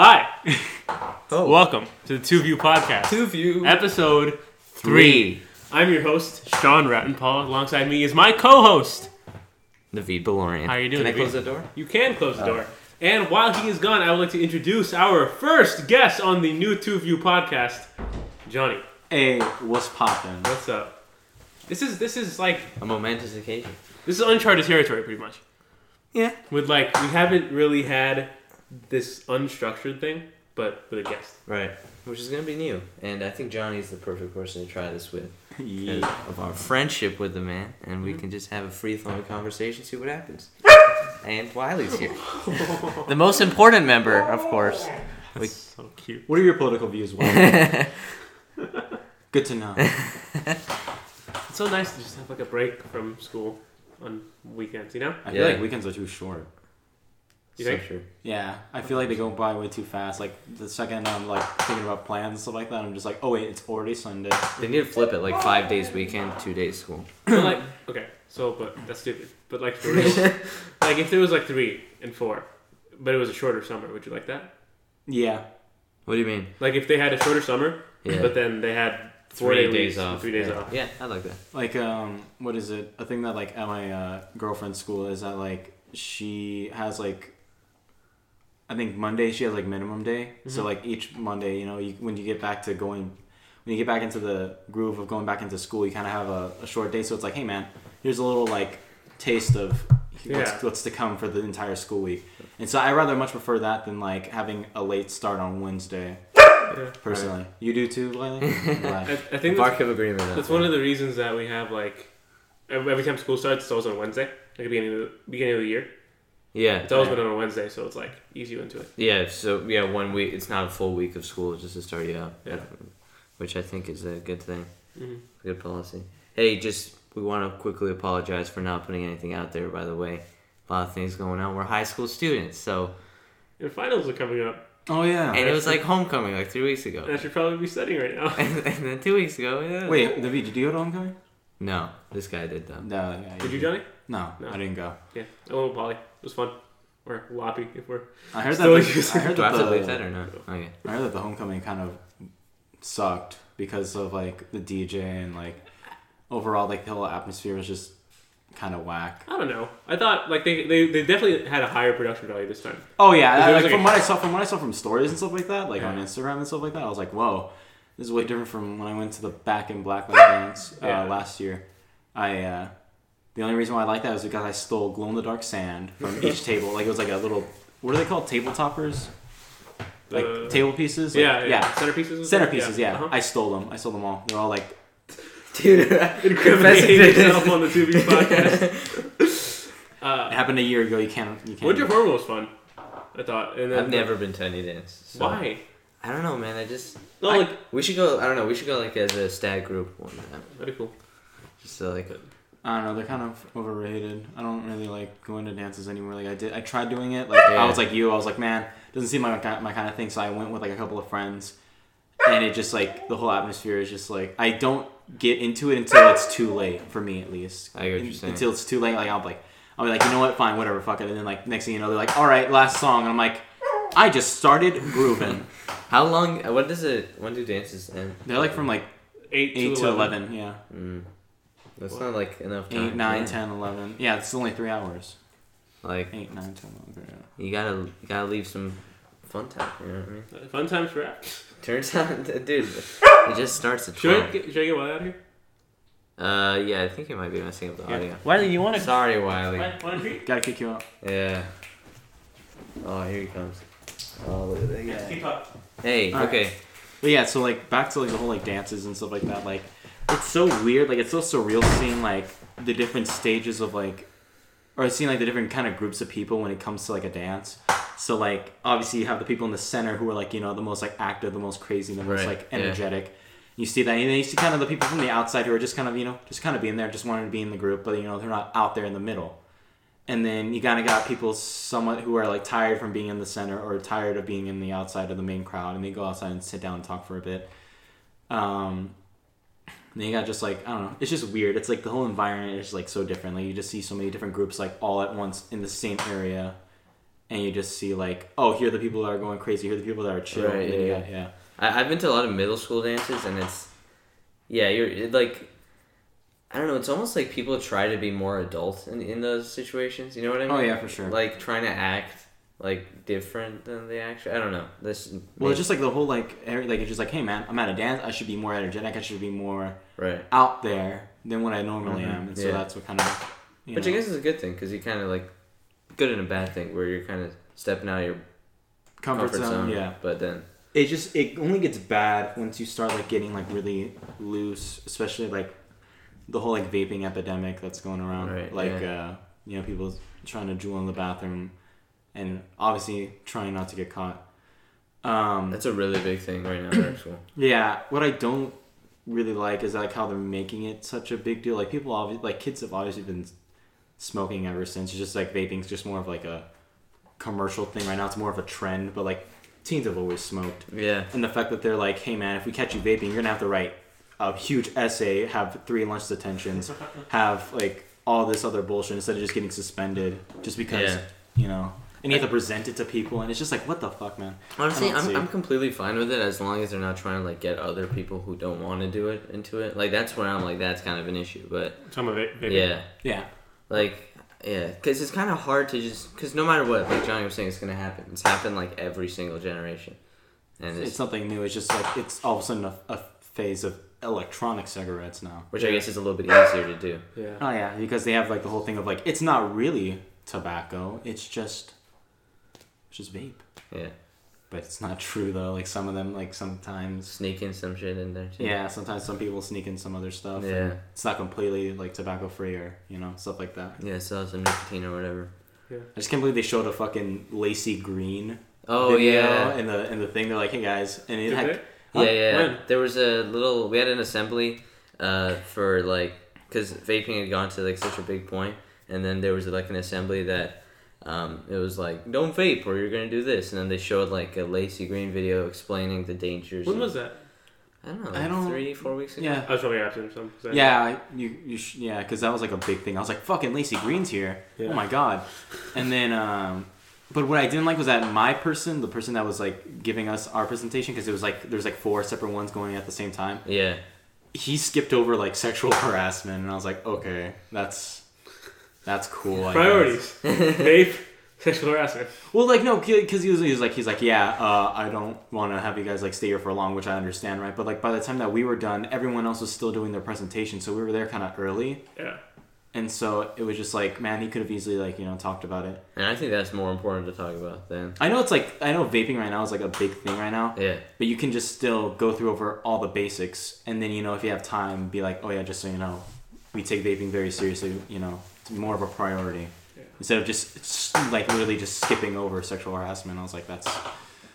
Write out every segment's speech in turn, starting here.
Hi, Oh, welcome to the Two View Podcast, two view. episode three. I'm your host, Sean Rattenpaul. Alongside me is my co-host. Naveed Balorian. How are you doing, Can I Naveed? close the door? You can close the oh. door. And while he is gone, I would like to introduce our first guest on the new Two View Podcast, Johnny. Hey, what's poppin'? What's up? This is this is like A momentous occasion. this is uncharted territory, pretty much. Yeah. With like we haven't really had this unstructured thing, but with a guest. Right. Which is gonna be new, and I think Johnny's the perfect person to try this with, Yeah. of our friendship with the man, and we can just have a free flowing conversation, see what happens. and Wiley's here, the most important member, of course. We- so cute. What are your political views, Wally? Good to know. It's so nice to just have like a break from school on weekends, you know? I feel Yeah. like weekends are too short. You so think? true. Yeah, I feel like they go by way too fast. Like the second I'm like thinking about plans and stuff like that, I'm just like, oh wait, it's already Sunday. They need to flip it like five days weekend, two days school. But like, okay, so but that's stupid. But like, for real, like if there was like three and four, but it was a shorter summer, would you like that? Yeah, What do you mean? Like if they had a shorter summer, Yeah. but then they had four Three day days weeks off. three days yeah. off. Yeah, I like that. like um, what is it? A thing that like at my uh, girlfriend's school is that like she has like. I think Monday she has like minimum day. So Mhm. like each Monday, you know, you, when you get back to going, when you get back into the groove of going back into school, you kind of have a, a short day. So it's like, hey man, here's a little like taste of what's, Yeah. what's to come for the entire school week. And so I rather much prefer that than like having a late start on Wednesday. Yeah. Personally, you do too, Lily. I'm. I, I think that's, Bark of agreement. that's one of the reasons that we have like every every time school starts, it's always on Wednesday, like at the beginning of the beginning of the year. Yeah. It's always been on a Wednesday, so it's like ease you into it. Yeah, so yeah, one week. It's not a full week of school just to start you out. Yeah. Which I think is a good thing, hmm good policy. Hey, just we want to quickly apologize for not putting anything out there. By the way, a lot of things going on. We're high school students, so And finals are coming up, Oh yeah. and it was like homecoming like three weeks and ago, I should probably be studying right now. and, and then two weeks ago. Yeah. Wait, David, did you go to homecoming? No, this guy did though. No. Yeah, Did you, Johnny? No, No. I didn't go. Yeah, I went with Polly. It was fun. Or Loppy, if we're I heard that. Still The, using- I heard that have the, that or no? Okay. I heard that the homecoming kind of sucked because of like the DJ and like overall like the whole atmosphere was just kind of whack. I don't know. I thought like they, they, they definitely had a higher production value this time. Oh yeah, There I- like, like, from a- what I saw from what I saw from stories and stuff like that, like on Instagram and stuff like that, I was like, whoa, this is way different from when I went to the Back in Black Light dance uh, Yeah. last year. I uh, the only reason why I like that is because I stole glow in the dark sand from each table. Like it was like a little what are they called? Table toppers? Like The- table pieces? Like, yeah, yeah, Centerpieces. Centerpieces, yeah. Uh-huh. I stole them. I stole them all. They're all like Dude, Incriminating yourself on the 2B podcast. it Uh, happened a year ago. You can't. You can't. Winter Formal was fun. I thought. And then I've never been to any dance. so- Why? I don't know, man. I just No, I- like we should go. I don't know. We should go like as a stag group one time. that'd be cool. Just to, like I don't know. They're kind of overrated. I don't really like going to dances anymore. Like I did. I tried doing it. Like Yeah. I was like you. I was like, man, doesn't seem like my, my kind of thing. So I went with like a couple of friends, and it just like the whole atmosphere is just like I don't get into it until it's too late for me at least. I get what you're saying. Until it's too late, like I'll be like, I'll be like, you know what, fine, whatever, fuck it. And then like next thing you know, they're like, all right, last song. And I'm like, I just started grooving. how long? What does it? When do dances end? They're like from like Eight, eight to to 11. eleven. Yeah, Mm. That's not like enough time. eight, nine, yeah. ten, eleven. Yeah, it's only three hours. Like Eight, nine, ten, eleven. Yeah. you gotta you gotta leave some fun time. You know what I mean? Uh, Fun times for apps. Turns out, dude, it just starts at Should I get, should I get Wiley out of here? Uh, yeah, I think it might be messing up the audio. Wiley, you want to? Sorry, Wiley. Want to treat? Gotta kick you out. Yeah. Oh, here he comes. Oh, look at that Yes, guy. keep up. Hey, All right. okay. But yeah, so like back to like the whole like dances and stuff like that. Like it's so weird. Like it's so surreal seeing like the different stages of like, or seeing like the different kind of groups of people when it comes to like a dance. So like obviously you have the people in the center who are like you know the most like active, the most crazy, the most Right, like yeah. energetic. You see that, and then you see kind of the people from the outside who are just kind of you know just kind of being there, just wanting to be in the group, but you know they're not out there in the middle. And then you kind of got people somewhat who are like tired from being in the center or tired of being in the outside of the main crowd, and they go outside and sit down and talk for a bit. Um, and then you got just like I don't know, it's just weird. It's like the whole environment is like so different. Like you just see so many different groups like all at once in the same area, and you just see like, oh, here are the people that are going crazy. Here are the people that are chill. Right, and then you yeah, got- yeah. I, I've been to a lot of middle school dances, and it's yeah, you're it, like. I don't know. It's almost like people try to be more adult in, in those situations. You know what I oh, mean? Oh, yeah, for sure. Like trying to act like different than they actually. I don't know. This. Well, it's just like the whole like like it's just like, hey man, I'm at a dance. I should be more energetic. I should be more right. out there than what I normally Mhm, am. And so yeah. that's what kind of. You Which know, I guess is a good thing because you kind of like good and a bad thing where you're kind of stepping out of your comfort, zone. Yeah. But then It just it only gets bad once you start like getting like really loose, especially like the whole like vaping epidemic that's going around. Right, like yeah. uh, you know, people trying to Juul in the bathroom, and obviously trying not to get caught. Um, that's a really big thing right now in our school. Yeah, what I don't really like is like how they're making it such a big deal. Like people obviously like kids have obviously been smoking ever since. It's just like vaping's just more of like a commercial thing right now. It's more of a trend, but like teens have always smoked. Yeah. And the fact that they're like, hey man, if we catch you vaping, you're gonna have to write a huge essay, have three lunch detentions, have like all this other bullshit instead of just getting suspended just because Yeah. you know. And you have to present it to people, and it's just like, what the fuck, man? Honestly, I don't I'm, see. I'm completely fine with it as long as they're not trying to like get other people who don't want to do it into it. Like that's where I'm like that's kind of an issue. But Some of it. Maybe. yeah, Yeah. like yeah, because it's kind of hard to just because no matter what, like Johnny was saying, it's gonna happen. It's happened like every single generation, and It's it's, something new. It's just like it's all of a sudden a, a phase of electronic cigarettes now. which I guess is a little bit easier to do. Yeah. Oh yeah, because they have like the whole thing of like it's not really tobacco. It's just it's just vape. Yeah, But it's not true though. Like some of them, like sometimes. sneaking some shit in there too. Yeah, sometimes some people sneak in some other stuff. and Yeah. It's not completely like tobacco free or you know stuff like that. yeah, sell some nicotine or whatever. Yeah, I just can't believe they showed a fucking Laci Green. Oh video yeah, In the in the thing, they're like, hey guys, and it Did had. Huh? Yeah, yeah. When? There was a little. We had an assembly, uh, for like, cause vaping had gone to like such a big point, and then there was like an assembly that, um, it was like don't vape or you're gonna do this, and then they showed like a Laci Green video explaining the dangers. When was that? I don't know. I Like don't- Three, four weeks ago. Yeah. I was probably absent or something. 'cause I- Yeah, you you sh- yeah, because that was like a big thing. I was like, "Fucking Laci Green's here!" Yeah. Oh my god! And then, um, but what I didn't like was that my person, the person that was like giving us our presentation, because it was like there's like four separate ones going at the same time. Yeah. He skipped over like sexual harassment, and I was like, "Okay, that's that's cool." I guess." Priorities. Vape. Sexual harassment. Well, like no, because he was, he was like he's like yeah, uh, I don't want to have you guys like stay here for long, which I understand, right? But like by the time that we were done, everyone else was still doing their presentation, so we were there kind of early. Yeah. And so it was just like, man, he could have easily like you know talked about it. And I think that's more important to talk about than. I know it's like I know vaping right now is like a big thing right now, Yeah. but you can just still go through over all the basics, and then you know if you have time, be like, oh yeah, just so you know, we take vaping very seriously. You know, it's more of a priority Yeah. instead of just like literally just skipping over sexual harassment. I was like, that's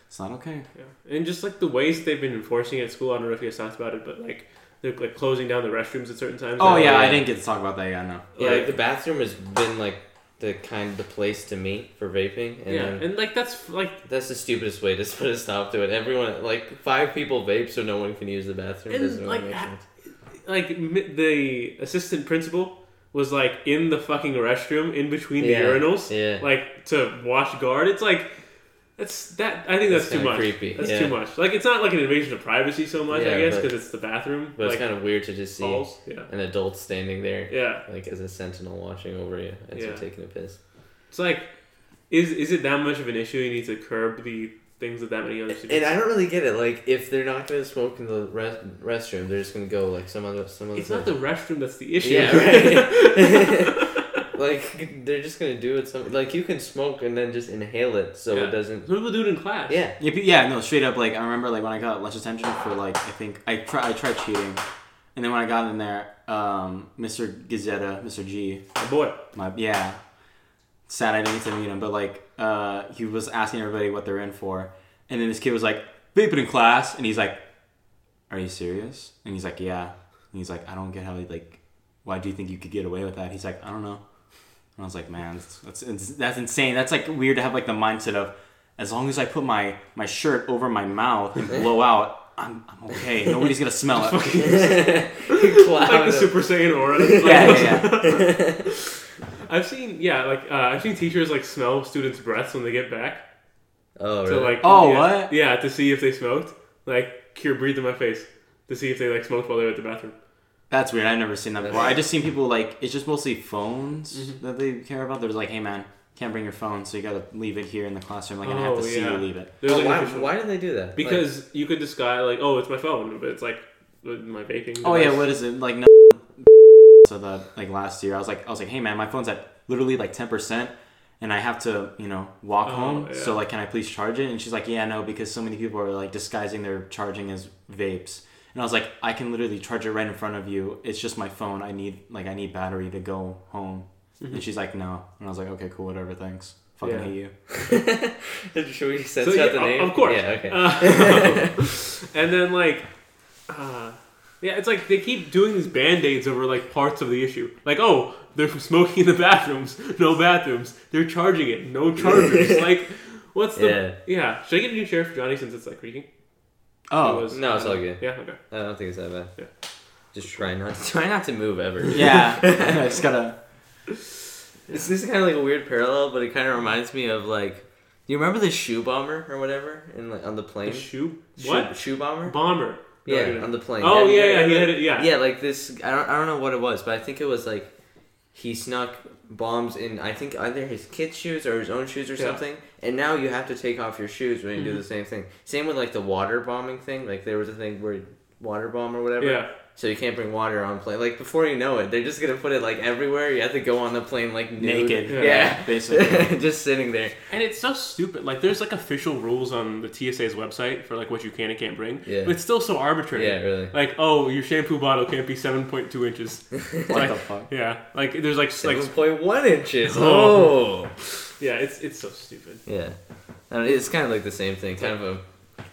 it's not okay. Yeah. And just like the ways they've been enforcing it at school. I don't know if you guys talked about it, but like they're like closing down the restrooms at certain times. Oh now. yeah, I didn't get to talk about that. Yeah, no. Yeah, Like- like the bathroom has been like the kind of the place to meet for vaping, and yeah. then And like that's like That's the stupidest way to put a stop to it. Everyone, like five people vape, so no one can use the bathroom. And, Doesn't really like, make ha- sense. like the assistant principal was like in the fucking restroom in between Yeah. the urinals, Yeah. like to wash guard. It's like that's that. I think that's, That's too much. creepy, That's yeah. too much. Like it's not like an invasion of privacy so much, I guess, because it's the bathroom. But like, it's kind of weird to just see. Yeah. an adult standing there, Yeah. like as a sentinel watching over you as you're taking a piss. It's like, is is it that much of an issue? You need to curb the things that that many other students. And I don't really get it. Like, if they're not gonna smoke in the rest, restroom, they're just gonna go like some other some other. it's not the restroom that's the issue. Yeah, right. like they're just gonna do it. Some like you can smoke and then just inhale it, so Yeah. it doesn't. Some people do it in class. Yeah. Yeah, but- yeah, no, straight up. Like I remember, like when I got lunch attention for like I think I try I tried cheating, and then when I got in there, um, Mr. Gazetta, Mr. G, My boy. my yeah, sad I didn't get to meet him, but like uh, he was asking everybody what they're in for, and then this kid was like vaping in class, and he's like, "Are you serious?" And he's like, "Yeah," and he's like, "I don't get how he like, why do you think you could get away with that?" He's like, "I don't know." And I was like, "Man, that's that's, that's insane. That's like weird to have like the mindset of." As long as I put my, my shirt over my mouth and blow out, I'm, I'm okay. Nobody's gonna smell it. Cloud Like the Super Saiyan aura. yeah, yeah, yeah. I've seen yeah, like uh, I've seen teachers like smell students' breaths when they get back Oh, to really? like Oh, yeah, what? Yeah, to see if they smoked. Like here, breathe in my face to see if they like smoked while they were at the bathroom. That's weird. I've never seen that before. I just seen people like it's just mostly phones Mm-hmm. that they care about. They're just like, hey man, can't bring your phone, so you gotta leave it here in the classroom. Like, and I have Oh, to see you leave it. There's Oh, like, why, official- why did they do that? Like, because you could disguise like oh it's my phone, but it's like my vaping. Oh yeah, what is it like? No, so that like last year, I was like, I was like, hey man, my phone's at literally like ten percent, and I have to you know walk Oh, home. yeah. So like, can I please charge it? And she's like, yeah, no, because so many people are like disguising their charging as vapes. And I was like, I can literally charge it right in front of you. It's just my phone. I need like I need battery to go home. Mm-hmm. And she's like, no. And I was like, okay, cool, whatever, thanks. Fucking Yeah. hate you. Should we So, yeah, out the name? Of course. Yeah, okay. Uh, and then like, uh, yeah, it's like they keep doing these band aids over like parts of the issue. Like, oh, they're smoking in the bathrooms. No bathrooms. They're charging it. No chargers. like, what's the? Yeah. Should I get a new chair for Johnny since it's like creaking? Oh, It was- no, it's all good. Yeah. Okay. I don't think it's that bad. Yeah. Just try not to, try not to move ever. yeah. I just gotta. This, this is kind of like a weird parallel, but it kind of reminds me of like, do you remember the shoe bomber or whatever in like on the plane? The shoe. Shoe- What? shoe bomber? Bomber. No, I yeah, didn't. on the plane. Oh Have yeah, yeah. He have had it. Yeah. Yeah, like this. I don't. I don't know what it was, but I think it was like he snuck bombs in. I think either his kid's shoes or his own shoes or Yeah. something. And now you have to take off your shoes when you do mm-hmm. the same thing. Same with like the water bombing thing. Like there was a thing where water bomb or whatever. Yeah. So you can't bring water on plane. Like before you know it, they're just gonna put it like everywhere. You have to go on the plane like nude. Naked. Yeah. Yeah. Basically. just sitting there. And it's so stupid. Like, there's like official rules on the TSA's website for like what you can and can't bring. Yeah. But it's still so arbitrary. Yeah, really. Like, oh, your shampoo bottle can't be 7.2 inches. what like, the fuck? Yeah. Like, there's like, Seven like, point one inches. Oh. Oh. yeah, it's it's so stupid. Yeah. I don't it's kind of like the same thing. Kind of a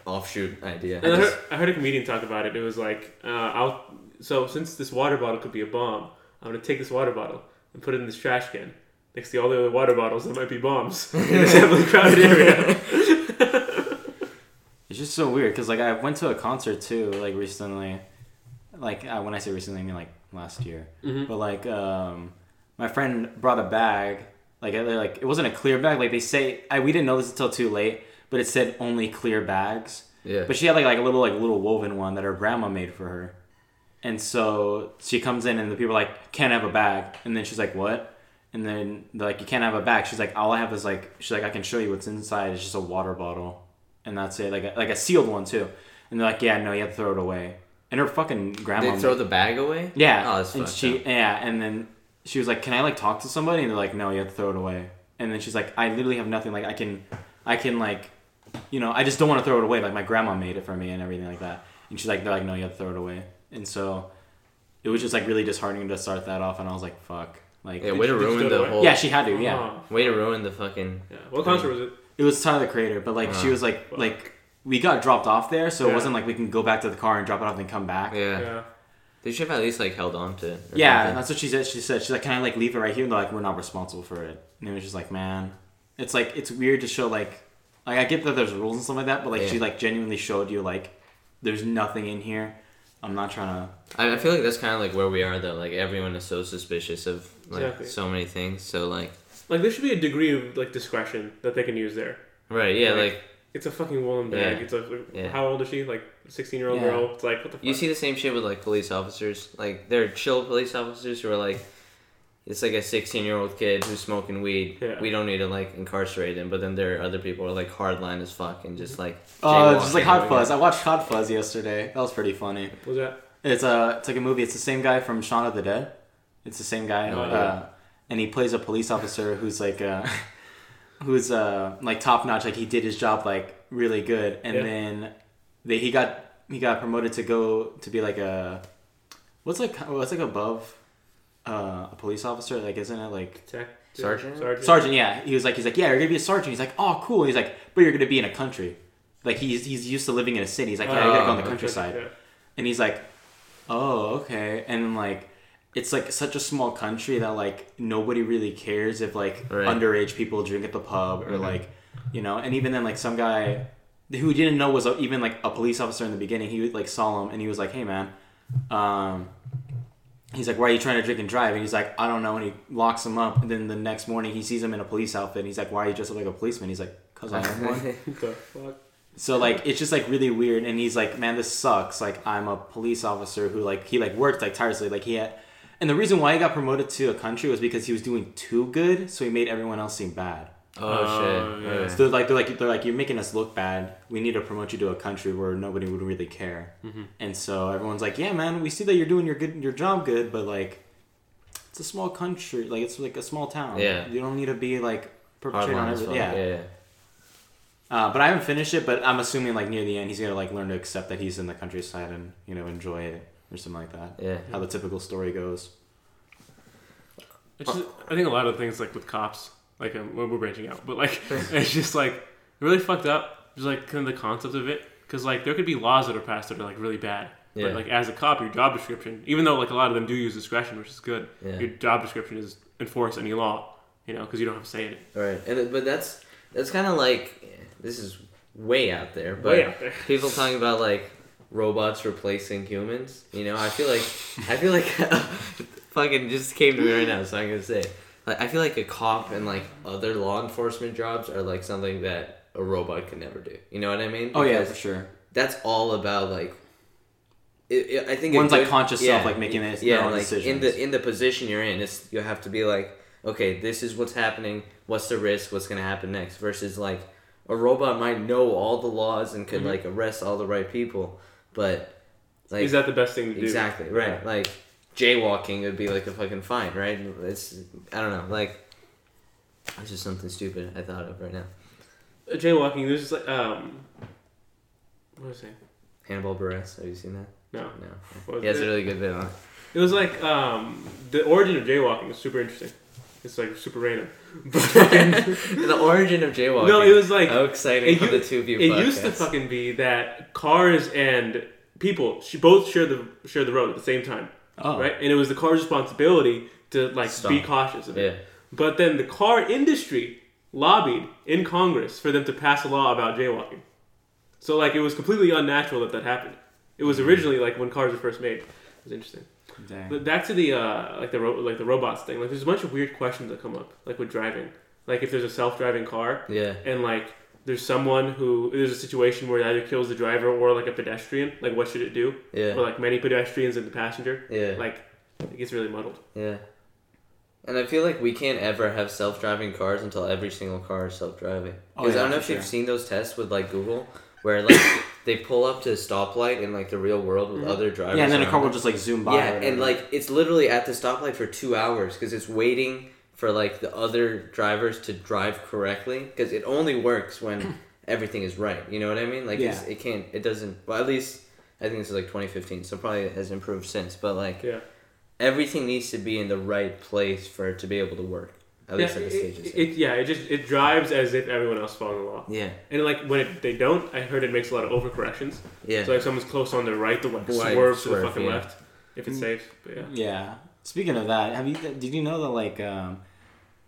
offshoot idea. And I, I heard, I heard a comedian talk about it. It was like, uh, I'll so since this water bottle could be a bomb, I'm gonna take this water bottle and put it in this trash can next to all the other water bottles that might be bombs in this heavily crowded area. It's just so weird because like I went to a concert too like recently, like uh, when I say recently I mean like last year. Mhm. But like um, my friend brought a bag like it, like it wasn't a clear bag like they say I we didn't know this until too late but it said only clear bags. yeah. But she had like like a little like little woven one that her grandma made for her. And so she comes in and the people are like can't have a bag and then she's like what? And then they're like you can't have a bag. She's like all I have is like she's like I can show you what's inside. It's just a water bottle. And that's it like a, like a sealed one too. And they're like yeah no you have to throw it away. And her fucking grandma they throw the bag away. yeah. Oh, that's and she up. yeah, and then she was like, "Can I like talk to somebody?" And they're like, "No, you have to throw it away." And then she's like, "I literally have nothing. Like I can, I can like, you know, I just don't want to throw it away. Like my grandma made it for me and everything like that." And she's like, "They're like, no, you have to throw it away." And so it was just like really disheartening to start that off, and I was like, "Fuck." Like, Yeah, way to you- did you ruin the whole. yeah, she had to. Yeah, Oh, Way to ruin the fucking. yeah. What concert was it? it was Tyler the Creator, but like she Uh, was like fuck. like we got dropped off there, so Yeah. it wasn't like we can go back to the car and drop it off and come back. Yeah. Yeah. They should have at least like held on to it. Yeah, something. that's what she said. She said she's like, "Can I like leave it right here?" And they're like, "We're not responsible for it." And it was just like, man, it's like it's weird to show like, like I get that there's rules and stuff like that, but like she like genuinely showed you like, there's nothing in here. I'm not trying to. I, I feel like that's kind of like where we are though. Like everyone is so suspicious of like Exactly. so many things. So like, Like there should be a degree of like discretion that they can use there. right? Yeah, Like, like It's a fucking woolen bag. Yeah. It's a Yeah. how old is she? Like sixteen year old girl. It's like what the fuck. you see the same shit with like police officers. Like they're chill police officers who are like, it's like a sixteen year old kid who's smoking weed. Yeah. We don't need to like incarcerate him. But then there are other people who are like hardline as fuck and just like. Oh, just like jaywalking Hot or Fuzz. I watched Hot Fuzz yesterday. That was pretty funny. What was that? It's a it's like a movie. It's the same guy from Shaun of the Dead. It's the same guy, Oh, uh, yeah. and he plays a police officer who's like uh, who's uh, like top notch. Like he did his job like really good, and Yeah. then they he got he got promoted to go to be like a what's like what's like above uh, a police officer. Like isn't it like Tech. Sergeant? Sergeant. sergeant? Yeah, he was like he's like yeah you're gonna be a sergeant. He's like oh cool. He's like but you're gonna be in a country. Like he's he's used to living in a city. He's like yeah, you gotta go on the Oh, countryside. Yeah. And he's like, "Oh, okay." And like, it's like such a small country that like nobody really cares if like Right. underage people drink at the pub or Mhm. like, you know. And even then, like some guy who didn't know was a, even like a police officer in the beginning, he like saw him and he was like, "Hey, man, um, he's like, "Why are you trying to drink and drive?" And he's like, "I don't know." And he locks him up. And then the next morning, he sees him in a police outfit. And he's like, "Why are you dressed up like a policeman?" He's like, "Cause I am one." What the fuck? So like it's just like really weird, and he's like, "Man, this sucks." Like I'm a police officer who like he like worked like tirelessly, like he had, and the reason why he got promoted to a country was because he was doing too good, so he made everyone else seem bad. Oh, Oh, shit. yeah. So they're like they're like they're like you're making us look bad. We need to promote you to a country where nobody would really care. And so everyone's like, "Yeah, man, we see that you're doing your good your job good, but like it's a small country, like it's like a small town. Yeah. you don't need to be like Hard perpetrating on everything. well. Yeah, yeah. yeah. Uh, but I haven't finished it. But I'm assuming like near the end, he's gonna like learn to accept that he's in the countryside and you know enjoy it or something like that. Yeah. How the typical story goes. It's just, I think a lot of things like with cops, like um, we're branching out, but like it's just like really fucked up. Just like kind of the concept of it, because like there could be laws that are passed that are like really bad. Yeah. But like as a cop, your job description, even though like a lot of them do use discretion, which is good, Yeah. your job description is enforce any law. You know, because you don't have to say it. Right. And but that's that's kind of like this is way out there, but Way out there. people talking about like robots replacing humans. You know, I feel like I feel like fucking just came to me right now, so I'm gonna say like I feel like a cop and like other law enforcement jobs are like something that a robot could never do. You know what I mean? Oh yeah, for sure. that's all about like. It, it- I think a One's, like, good- conscious self, like, making it- yeah, their own like in the in the position you're in, it's you have to be like, okay, this is what's happening. What's the risk? What's gonna happen next? Versus like a robot might know all the laws and could Mhm. like arrest all the right people, but like is that the best thing to do? exactly right? Yeah. Like jaywalking would be like a fucking fine, right? It's I don't know, like it's just something stupid I thought of right now. Uh, jaywalking. There's just like um, what was it? Hannibal Buress, have you seen that? No, No. Was He has it? a really good bit on it. It was like um, the origin of jaywalking is super interesting. It's like super random. But the origin of jaywalking. no, it was like How exciting it for the two of you it used to fucking be that cars and people both share the share the road at the same time, Oh, right? And it was the car's responsibility to like Stop. be cautious of it. Yeah. But then the car industry lobbied in Congress for them to pass a law about jaywalking. So like it was completely unnatural that that happened. It was originally like when cars were first made. It was interesting. dang. But back to the uh, like the ro- like the robots thing. Like there's a bunch of weird questions that come up, like with driving. Like if there's a self-driving car Yeah. and like there's someone who there's a situation where it either kills the driver or like a pedestrian. Like what should it do? Yeah. Or like many pedestrians and the passenger. Yeah. Like it gets really muddled. Yeah. And I feel like we can't ever have self-driving cars until every single car is self-driving. Oh, Because I don't know for if you've seen those tests with like Google, where like they pull up to a stoplight in like the real world with Mhm. other drivers. Yeah, and then a car will just like zoom by. Yeah, and like it's literally at the stoplight for two hours because it's waiting for like the other drivers to drive correctly because it only works when everything is right. You know what I mean? Like it's, Yeah. it can't. It doesn't. Well, at least I think this is like 2015, so probably it has improved since. But like Yeah. everything needs to be in the right place for it to be able to work. At Yeah, least at the it, stages. it, yeah, it just it drives as if everyone else following the law. yeah, And like when it, they don't, I heard it makes a lot of overcorrections. yeah. So like someone's close on the right, they'll like Right, swerve to the fucking yeah. left if it's Mm. safe. But yeah. Yeah. Speaking of that, have you did you know that like um,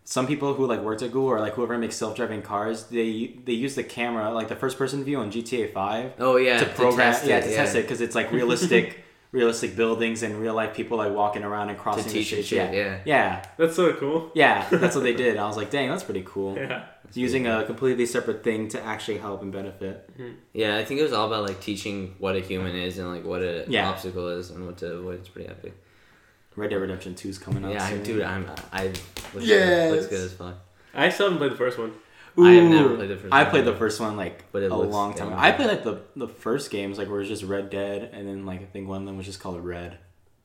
some people who like worked at Google or like whoever makes self driving cars, they they use the camera like the first person view on GTA Five. Oh yeah, to program test yeah it, to test it because it's like realistic realistic buildings and real life people like walking around and to crossing the teach it streets. shit. Yeah. Yeah. yeah, That's so cool. yeah, that's what they did. I was like, dang, that's pretty cool. Yeah. Using a completely separate thing to actually help and benefit. Mm-hmm. Yeah, I think it was all about like teaching what a human is and like what an Yeah. obstacle is and what to avoid. It's pretty epic. Red Dead Redemption 2 is coming out. Yeah, I, soon. dude, I'm I looks Yes. good, looks good as fuck. I still haven't played the first one. I have never played the first I one. played the first one like But a looks long time. ago. I played like the the first games like where it was just Red Dead, and then like I think one of them was just called Red.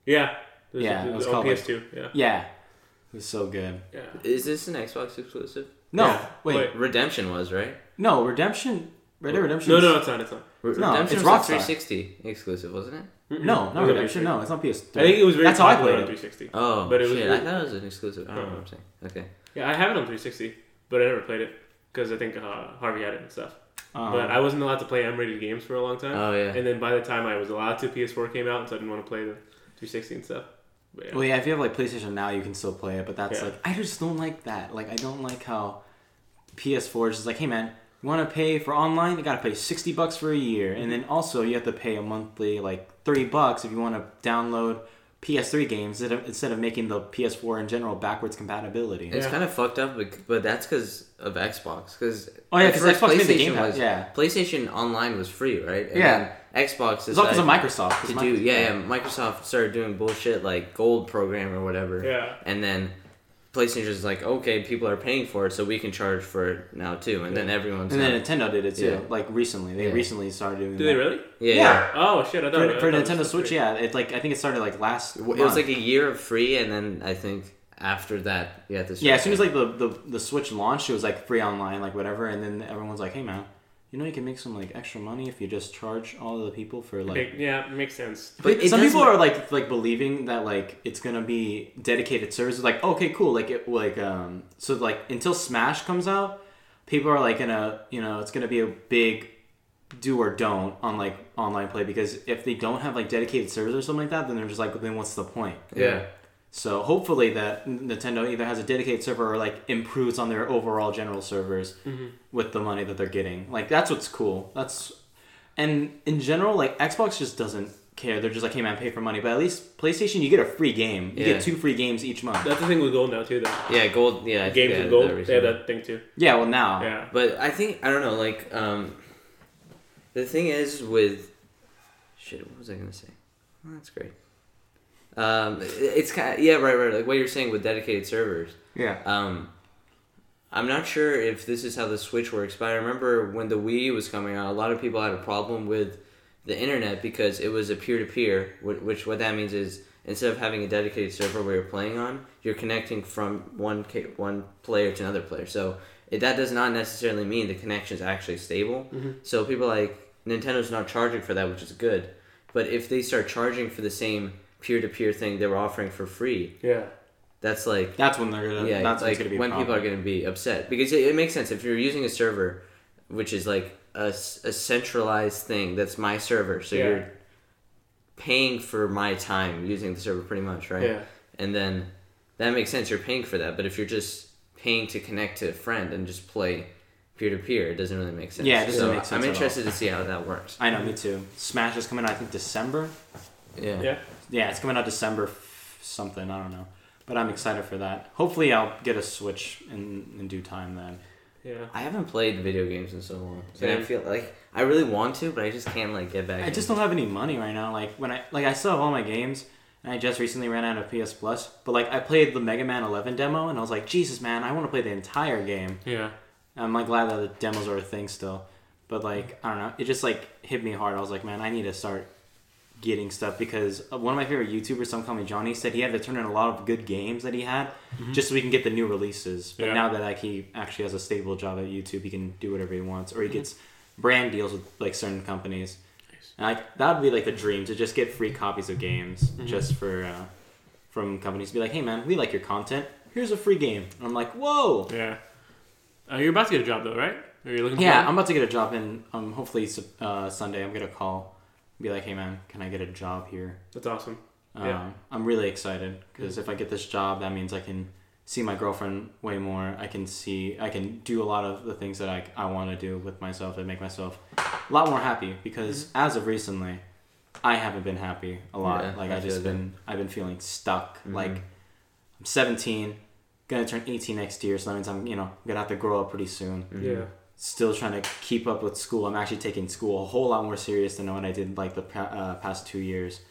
Yeah. There's Yeah, a- it was on called, like- PS2. yeah. Yeah, it was so good. Yeah. Is this an Xbox exclusive? No, Yeah, wait, wait. Redemption was right. no, Redemption, Red Dead Redemption. No, no, it's not. It's not. Re- No, Redemption it's was Rockstar. 360 exclusive, wasn't it? Mm-mm. no, It was no on Redemption. PS3. No, it's on PS. I think it was very That's how I popular played on it. 360. Oh, But it was- shit! I thought it was an exclusive. I don't know what I'm saying. Okay. Yeah, I have it on 360, but I never played it because I think uh, Harvey had it and stuff. Um, but I wasn't allowed to play M-rated games for a long time. Oh yeah. And then by the time I was allowed to, PS4 came out, so I didn't want to play the 360 and stuff. But yeah. Well, yeah, if you have like PlayStation now, you can still play it, but that's Yeah. like I just don't like that. Like I don't like how PS4 is just like, hey man, you want to pay for online? You gotta pay sixty bucks for a year, and then also you have to pay a monthly like thirty bucks if you want to download PS3 games instead of, making the PS4 in general backwards compatibility. It's Yeah. kind of fucked up, but, but that's because of Xbox. Because Oh, yeah, 'cause Xbox made the Game was yeah. PlayStation Online was free, right? And Yeah. Xbox is because of Microsoft. To Mi- do yeah, yeah. Microsoft started doing bullshit like Gold program or whatever. Yeah. And then PlayStation is like, okay, people are paying for it, so we can charge for it now too. And then everyone's And then Nintendo did it too. Yeah. Like recently, they Yeah. recently started doing. Do that. they really? yeah, Yeah. yeah. Oh shit! I thought For, I for thought Nintendo was Switch, free. yeah, it like I think it started like last. It was like a year of free, and then I think after that, you have to. Yeah, as soon as like the, the the Switch launched, it was like free online, like whatever, and then everyone's like, "Hey man, you know you can make some like extra money if you just charge all of the people for like." Okay, yeah, makes sense. But it some people ma- are like like believing that like it's gonna be dedicated services. Like okay, cool. Like it like um so like until Smash comes out, people are like gonna you know it's gonna be a big do or don't on like online play because if they don't have like dedicated servers or something like that, then they're just like then what's the point? yeah. So hopefully that Nintendo either has a dedicated server or like improves on their overall general servers with the money that they're getting. Like that's what's cool. That's and in general, like Xbox just doesn't care. They're just like, hey man, pay for money. But at least PlayStation, you get a free game. You Yeah. get two free games each month. That's the thing with Gold now too. Though. Yeah, gold. Yeah, Games they with Gold, that they have that thing too. Yeah, well now. Yeah. But I think I don't know. Like, um, the thing is with shit. What was I gonna say? Oh, that's great. Um, it's kind of yeah, right, right. Like what you're saying with dedicated servers. Yeah. Um, I'm not sure if this is how the Switch works, but I remember when the Wii was coming out, a lot of people had a problem with the internet because it was a peer to peer. Which what that means is instead of having a dedicated server where you're playing on, you're connecting from one one player to another player. So it, that does not necessarily mean the connection is actually stable. So people like Nintendo's not charging for that, which is good. But if they start charging for the same peer to peer thing they were offering for free, Yeah. that's like That's when they're gonna. yeah, that's like gonna be when people are going to be upset because it, it makes sense if you're using a server, which is like a centralized thing that's my server, so Yeah. you're paying for my time using the server pretty much, right? Yeah. And then that makes sense. You're paying for that, but if you're just paying to connect to a friend and just play peer to peer, it doesn't really make sense. Yeah, it doesn't so make sense I'm at all. interested to see how that works. I know, me too. Smash is coming out. I think December. Yeah. Yeah. Yeah, it's coming out December f- something. I don't know, but I'm excited for that. Hopefully, I'll get a Switch in in due time then. Yeah. I haven't played video games in so long, and I feel like I really want to, but I just can't like get back. I just don't have any money right now. Like when I like I still have all my games, and I just recently ran out of PS Plus. But like I played the Mega Man 11 demo, and I was like, Jesus, man, I want to play the entire game. Yeah. I'm like glad that the demos are a thing still. But like I don't know, it just like hit me hard. I was like, man, I need to start getting stuff because one of my favorite YouTubers, SomecallmeJohnny, said he had to turn in a lot of good games that he had just so we can get the new releases. But Yeah. now that like he actually has a stable job at YouTube, he can do whatever he wants, or he gets brand deals with like certain companies. And like that would be like the dream to just get free copies of games just for uh, from companies. To be like, hey man, we like your content. Here's a free game. And I'm like, whoa. Yeah. Uh, you're about to get a job though, right? Are you looking? Yeah, I'm about to get a job in. Um, hopefully uh, Sunday. I'm gonna call, be like, hey man, can I get a job here? That's awesome. Um, Yeah. I'm really excited because if I get this job, that means I can see my girlfriend way more. I can see, I can do a lot of the things that I, I want to do with myself that make myself a lot more happy. Because Mm-hmm. as of recently, I haven't been happy a lot. Yeah, like I I just been, I've been feeling stuck. Mhm. Like I'm 17, gonna turn 18 next year, so that means I'm, you know, gonna have to grow up pretty soon. Yeah. Still trying to keep up with school. I'm actually taking school a whole lot more serious than what I did like the uh, past two years,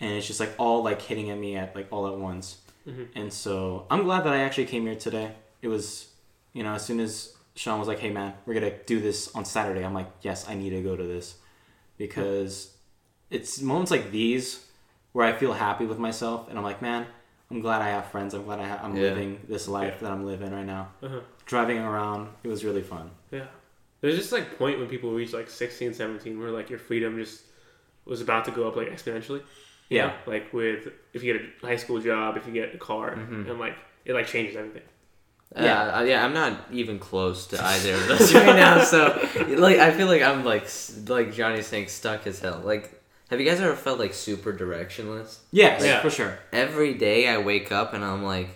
and it's just like all like hitting at me at like all at once. Mhm. And so I'm glad that I actually came here today. It was, you know, as soon as Sean was like, "Hey man, we're gonna do this on Saturday," I'm like, "Yes, I need to go to this," because it's moments like these where I feel happy with myself, and I'm like, "Man, I'm glad I have friends. I'm glad I ha- I'm Yeah. living this life that I'm living right now." Uh-huh. Driving around, it was really fun. Yeah. There's just like point when people reach like 16, 17 where like your freedom just was about to go up like exponentially. Yeah. know? Like with if you get a high school job, if you get a car, Mhm. and like it like changes everything. Yeah, yeah, yeah. I'm not even close to either of those right now. So, like, I feel like I'm like, s- like Johnny's saying, stuck as hell. Like, have you guys ever felt like super directionless? Yes, Yeah. for sure. Every day I wake up and I'm like,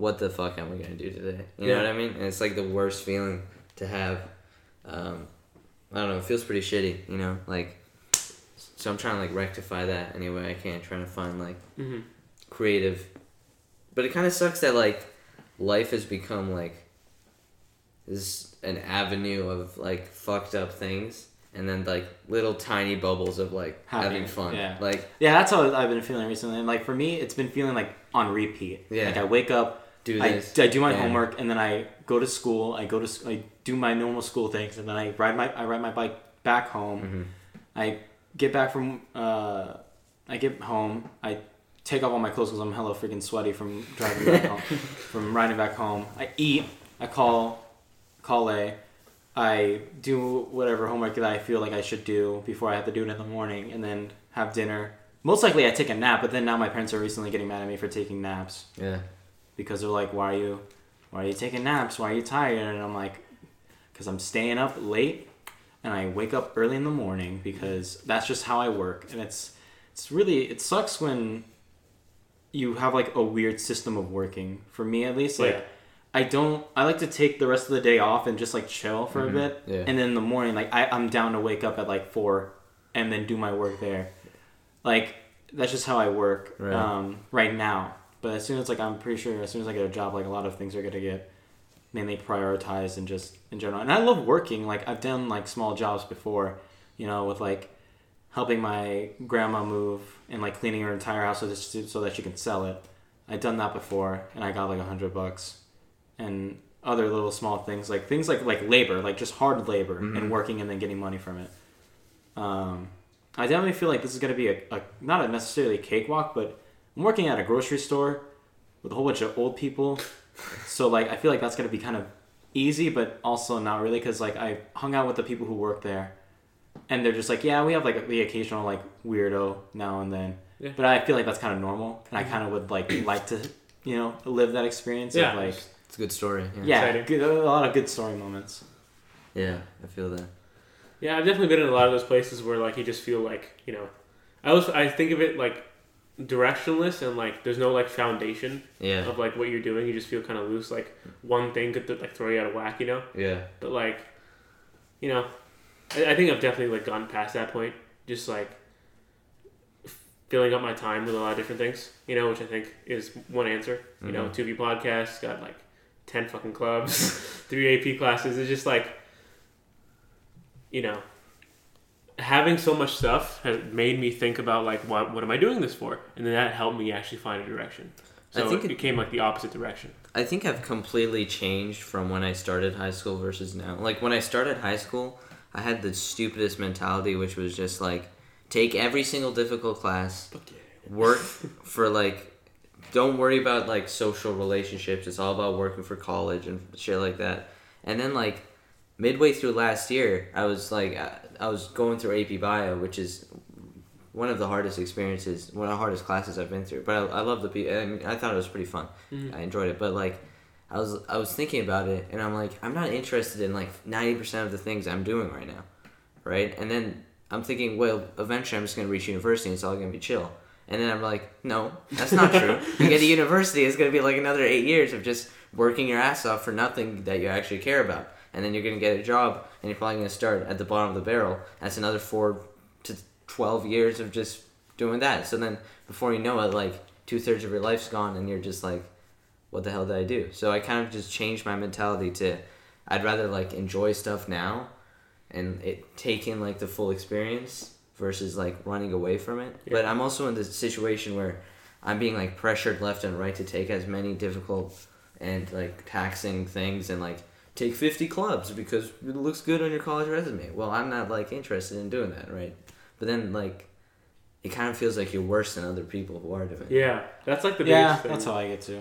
what the fuck am I gonna do today? You know what I mean? And it's like the worst feeling to have. Um, I don't know. It feels pretty shitty. You know, like so I'm trying to like rectify that any way I can, trying to find like hmm creative. But it kind of sucks that like life has become like this an avenue of like fucked up things, and then like little tiny bubbles of like Having- having fun. yeah. Like Yeah, that's how I've been feeling recently. And like for me, it's been feeling like on repeat. Yeah. Like I wake up, do I, this. I do my yeah. homework, and then I go to school. I go to I do my normal school things, and then I ride my I ride my bike back home. Mhm. I get back from uh, I get home. I take off all my clothes because I'm hella freaking sweaty from driving back home, from riding back home. I eat. I call, call A. I do whatever homework that I feel like I should do before I have to do it in the morning, and then have dinner. Most likely, I take a nap. But then now my parents are recently getting mad at me for taking naps Yeah. Because they're like, "Why are you, why are you taking naps? Why are you tired?" And I'm like, "Cause I'm staying up late, and I wake up early in the morning because that's just how I work." And it's it's really it sucks when you have like a weird system of working. For me, at least, like Yeah. I don't. I like to take the rest of the day off and just like chill for a bit, yeah. and then in the morning, like I, I'm down to wake up at like four and then do my work there. Like that's just how I work Right. um, right now. But as soon as like I'm pretty sure as soon as I get a job, like a lot of things are gonna get mainly prioritized and just in general. And I love working. Like I've done like small jobs before, you know, with like helping my grandma move and like cleaning her entire house so that she, so that she can sell it. I've done that before, and I got like a hundred bucks, and other little small things like things like like labor, like just hard labor and working and then getting money from it. Um, I definitely feel like this is gonna be a, a not a necessarily cakewalk, but I'm working at a grocery store with a whole bunch of old people, so like I feel like that's gonna be kind of easy, but also not really because like I hung out with the people who work there, and they're just like, yeah, we have like the occasional like weirdo now and then, Yeah. but I feel like that's kind of normal, and I mm-hmm. kind of would like like to you know live that experience Yeah. of like It's a good story. Yeah. yeah, Exciting. good, a lot of good story moments. Yeah, I feel that. Yeah, I've definitely been in a lot of those places where like you just feel like you know, I was I think of it like directionless and like there's no like foundation Yeah. of like what you're doing. You just feel kind of loose. Like one thing could like throw you out of whack, you know. Yeah. But like, you know, I, I think I've definitely like gone past that point. Just like filling up my time with a lot of different things, you know, which I think is one answer. You know, Mhm. two B podcasts got like ten fucking clubs, three AP classes. It's just like, you know, having so much stuff has made me think about like what what am I doing this for, and then that helped me actually find a direction. So I think it it- became like the opposite direction. I think I've completely changed from when I started high school versus now. Like when I started high school, I had the stupidest mentality, which was just like take every single difficult class, work for like, don't worry about like social relationships. It's all about working for college and shit like that. And then like midway through last year, I was like, I, I was going through AP Bio, which is one of the hardest experiences, one of the hardest classes I've been through. But I, I love the people. I, mean, I thought it was pretty fun. Mhm. I enjoyed it, but like, I was I was thinking about it, and I'm like, I'm not interested in like ninety percent of the things I'm doing right now, right? And then I'm thinking, well, eventually I'm just gonna reach university, and it's all gonna be chill. And then I'm like, no, that's not true. you get to university, it's gonna be like another eight years of just working your ass off for nothing that you actually care about. And then you're gonna get a job, and you're probably gonna start at the bottom of the barrel. That's another four to twelve years of just doing that. So then, before you know it, like two thirds of your life's gone, and you're just like, what the hell did I do? So I kind of just changed my mentality to, I'd rather like enjoy stuff now, and it take in like the full experience versus like running away from it. Yeah. But I'm also in this situation where I'm being like pressured left and right to take as many difficult and like taxing things and like take 50 clubs because it looks good on your college resume. Well, I'm not like interested in doing that, right? But then like it kind of feels like you're worse than other people who are doing it. Yeah, that's like the Yeah, biggest thing. that's how I get to.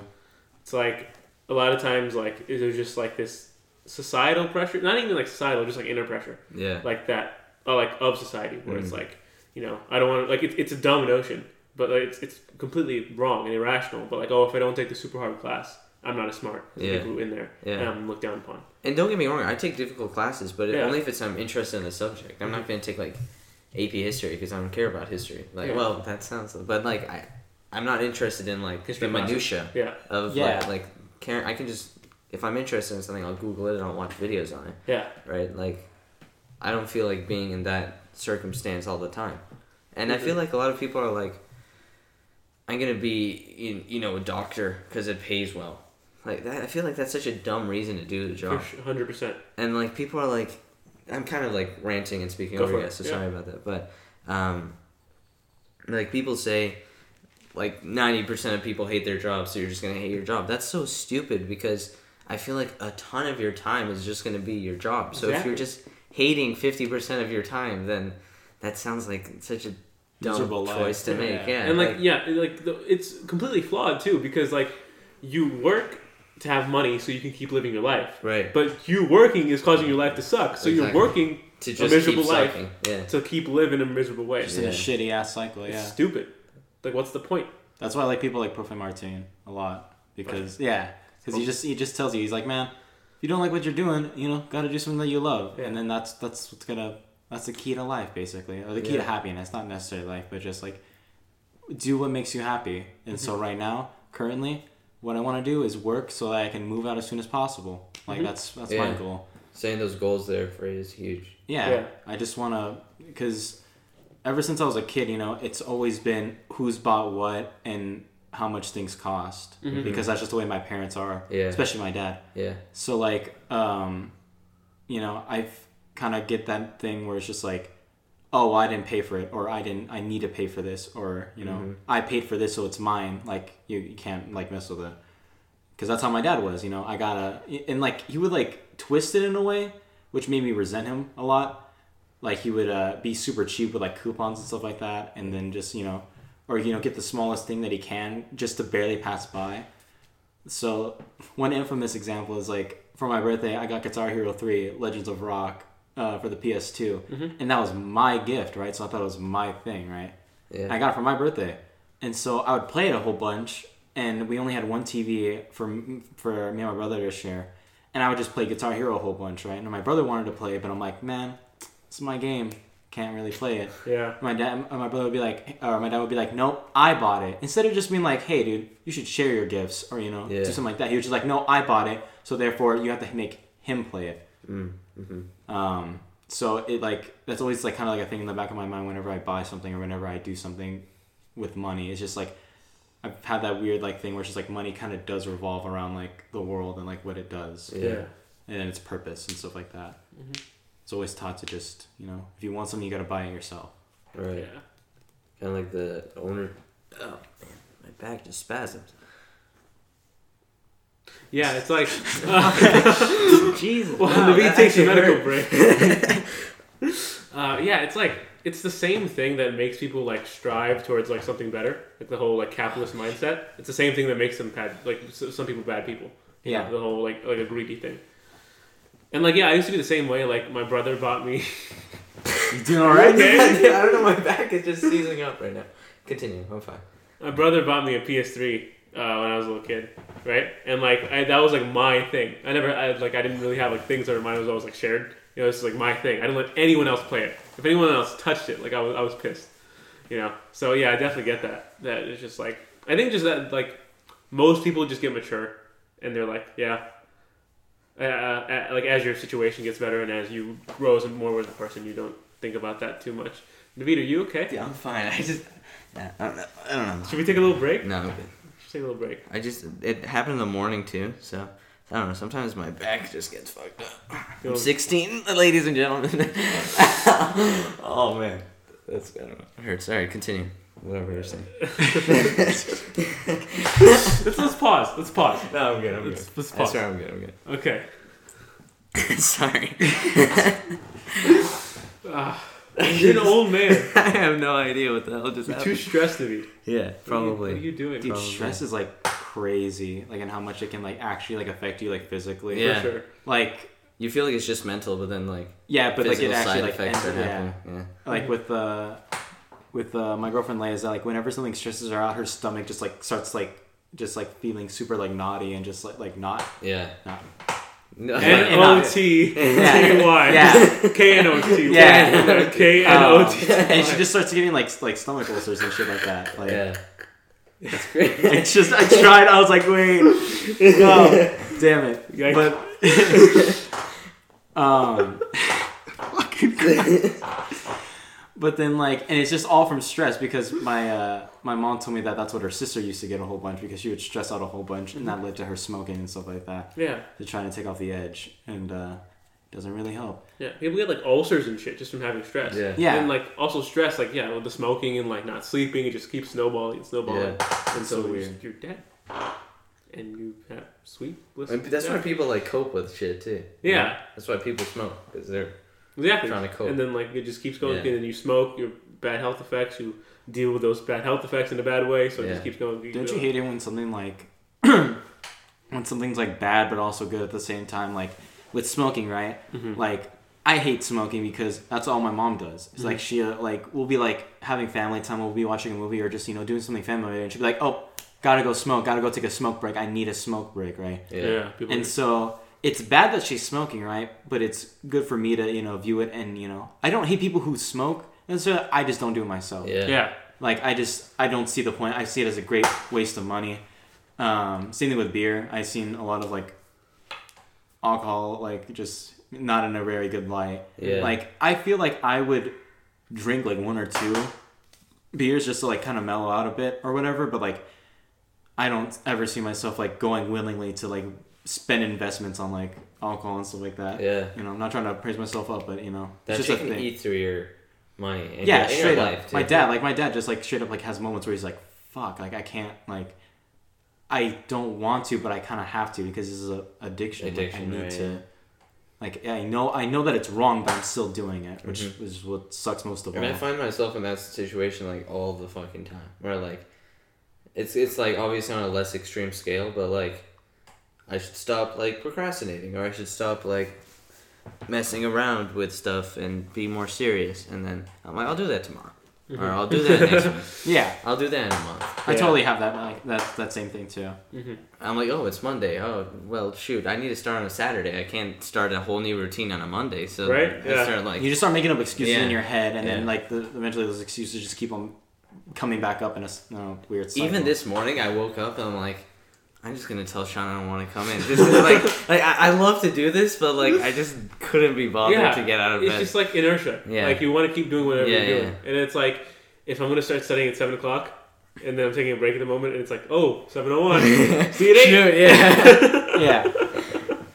It's like a lot of times, like there's just like this societal pressure, not even like societal, just like inner pressure, Yeah. like that, or like of society, where it's Mhm. like, you know, I don't want to like it's it's a dumb notion, but like, it's it's completely wrong and irrational. But like, oh, if I don't take the super hard class, I'm not as smart as Yeah. the people in there, Yeah. and I'm looked down upon. And don't get me wrong, I take difficult classes, but Yeah. only if it's I'm interested in the subject. I'm not mm-hmm. going to take like AP history because I don't care about history. Like, Yeah. well, that sounds, but like I, I'm not interested in like History the minutia Yeah, of Yeah. like like care. I can just if I'm interested in something, I'll Google it and I'll watch videos on it. yeah, Right? Like, I don't feel like being in that circumstance all the time. And I feel mm-hmm. like a lot of people are like, I'm gonna be, you- you know, a doctor because it pays well. Like that, I feel like that's such a dumb reason to do the job. hundred percent. And like people are like, I'm kind of like ranting and speaking Go over you so yeah. sorry about that. But um, like people say, like ninety percent of people hate their job, so you're just gonna hate your job. That's so stupid because I feel like a ton of your time is just gonna be your job. So if you're just hating fifty percent of your time, then that sounds like such a dumb Miserable life. choice to Yeah. make. Yeah, and like, yeah, like the, it's completely flawed too because like you work to have money so you can keep living your life, right but you working is causing your life to suck. So you're working to a miserable keep life. Yeah, to keep living a miserable way. Just in Yeah. a shitty ass cycle. It's Yeah. stupid. Like, what's the point? That's why I like people like Profe Martin a lot because yeah, because he just he just tells you he's like, man, if you don't like what you're doing, you know, got to do something that you love, Yeah. and then that's that's what's gonna that's the key to life basically, or the key Yeah. to happiness, not necessarily life, but just like do what makes you happy. And so mm-hmm. right now, currently, what I want to do is work so that I can move out as soon as possible. Like Mhm. that's that's my goal. saying those goals there for you is huge. Yeah, Yeah. I just want to because ever since I was a kid, you know, it's always been who's bought what and how much things cost Mhm. because that's just the way my parents are, Yeah. especially my dad. Yeah, So like, um, you know, I've kind of get that thing where it's just like, oh, I didn't pay for it, or I didn't, I need to pay for this, or you know, Mhm. I paid for this, so it's mine. Like you, you can't like mess with it, because that's how my dad was. You know, I gotta, and like he would like twist it in a way, which made me resent him a lot. Like he would uh, be super cheap with like coupons and stuff like that, and then just you know, or you know, get the smallest thing that he can just to barely pass by. So one infamous example is like for my birthday, I got Guitar Hero 3 Legends of Rock uh, for the PS2, Mhm. and that was my gift, right? So I thought it was my thing, right? yeah. I got it for my birthday, and so I would play it a whole bunch. And we only had one TV for for me and my brother to share, and I would just play Guitar Hero a whole bunch, right? And my brother wanted to play it, but I'm like, man, it's my game, can't really play it. Yeah. My dad, my brother would be like, or my dad would be like, nope, I bought it. Instead of just being like, hey, dude, you should share your gifts, or you know, Yeah. do something like that. He was just like, no, I bought it, so therefore you have to make him play it. Mm, hmm Um, so it like that's always like kind of like a thing in the back of my mind whenever I buy something or whenever I do something with money. It's just like I've had that weird like thing where it's just like money kind of does revolve around like the world and like what it does Yeah. and its purpose and stuff like that. Mhm. It's always taught to just you know if you want something you got to buy it yourself. Right. Yeah. Kind of like the owner. Oh man, my back just spasms. Yeah, it's like Jesus. well, wow, the V takes a medical hurt. break. uh, yeah, it's like it's the same thing that makes people like strive towards like something better, like the whole like capitalist mindset. It's the same thing that makes them bad, like some people bad people. You know, Yeah. the whole like like a greedy thing. And like yeah, I used to be the same way. Like my brother bought me. You doing all right? Okay. I don't know. My back is just seizing up right now. Continue. I'm fine. My brother bought me a PS3 uh, when I was a little kid, right? And like I, that was like my thing. I never I, like I didn't really have like things that were mine. It was always like shared. You know, this is like my thing. I didn't let anyone else play it. If anyone else touched it, like I was I was pissed. You know. So yeah, I definitely get that. That it's just like I think just that like most people just get mature and they're like yeah. Uh, uh, like as your situation gets better and as you grow as more as a person, you don't think about that too much. David, are you okay? Yeah, I'm fine. I just. Yeah, I don't know. I don't know. Should we take a little break? No, I'm good. Let's take a little break. I just it happened in the morning too, so I don't know. Sometimes my back just gets fucked up. I'm 16, ladies and gentlemen. oh man, that's I don't know. It hurts. All right, continue. Whatever you're saying. let's let's pause. Let's pause. No, I'm good. I'm Let's, let's I pause. swear I'm good. I'm good. Okay. Sorry. Ah, you're an old man. I have no idea what the hell just You're too stressed to be. Yeah, probably. What probably. are you doing? Dude, Probably. stress is like crazy, like and how much it can like actually like affect you like physically. Yeah. For sure. Like You feel like it's just mental, but then like yeah, but like physical it actually side like effects ends, are yeah. happening. Yeah. like with uh with uh, my girlfriend Leia is that like whenever something stresses her out, her stomach just like starts like just like feeling super like naughty and just like like not Yeah. not No. N O T T Y. Yeah. K N O T. Yeah. K N O T T. and she just starts getting like like stomach ulcers and shit like that. Like yeah. That's great. it's just I tried. I was like, wait, no, damn it. Yikes. But um, But then like, and it's just all from stress because my uh, my mom told me that that's what her sister used to get a whole bunch because she would stress out a whole bunch, and that led to her smoking and stuff like that Yeah, to try to take off the edge, and uh, doesn't really help. yeah. People get like ulcers and shit just from having stress. Yeah. Yeah. And like also stress, like yeah, with the smoking and like not sleeping, it just keeps snowballing and snowballing, and so, So you're, weird. you're dead, and you have sweet bliss. And that's why people like cope with shit too. Yeah. That's why people smoke because they're Exactly. Trying to cope. And then like it just keeps going, Yeah. and then you smoke, your bad health effects, you deal with those bad health effects in a bad way, so it Yeah. just keeps going. keeps Don't you hate it when something like when something's like bad but also good at the same time? Like with smoking, right? Like I hate smoking because that's all my mom does. It's like she uh, like we'll be like having family time, we'll be watching a movie or just you know doing something family, and she'll be like, "Oh, gotta go smoke, gotta go take a smoke break. I need a smoke break, right?" yeah. Yeah. people And so it's bad that she's smoking, right? But it's good for me to you know view it, and you know I don't hate people who smoke, and so I just don't do it myself. yeah. yeah. Like I just I don't see the point. I see it as a great waste of money. Um, same thing with beer. I've seen a lot of like alcohol like just not in a very good light. Yeah. Like I feel like I would drink like one or two beers just to like kind of mellow out a bit or whatever, but like I don't ever see myself like going willingly to like spend investments on like alcohol and stuff like that. Yeah. You know, I'm not trying to praise myself up, but you know, That it's just a thing eat through your money. And yeah, your, and your straight up. life, too. My dad, like my dad, just like straight up like has moments where he's like, "Fuck, like I can't, like, I don't want to, but I kind of have to because this is a addiction. Addiction, like, I need right, to, yeah. like, I know, I know that it's wrong, but I'm still doing it, which Mhm. is what sucks most of all. And I find myself in that situation like all the fucking time, where like, it's it's like obviously on a less extreme scale, but like, I should stop like procrastinating, or I should stop like messing around with stuff and be more serious. And then I'm like, I'll do that tomorrow, or mm-hmm. I'll do that next month. Yeah, I'll do that in a month. I Yeah. totally have that, like that, that same thing too. Mm-hmm. I'm like, oh, it's Monday. Oh, well, shoot, I need to start on a Saturday. I can't start a whole new routine on a Monday. So Right? I Yeah. start like, You just start making up excuses Yeah. in your head, and then like the, eventually those excuses just keep on coming back up in a you know, weird cycle. Even this morning, I woke up and I'm like, I'm just gonna tell Sean I don't want to come in. This is like, like I, I love to do this, but like I just couldn't be bothered yeah. to get out of It's bed. just like inertia. Yeah. Like you want to keep doing whatever Yeah, you're doing, yeah. and it's like if I'm gonna start studying at seven o'clock, and then I'm taking a break at the moment, and it's like, oh, 7.01. See you at eight. Shoot, yeah. yeah.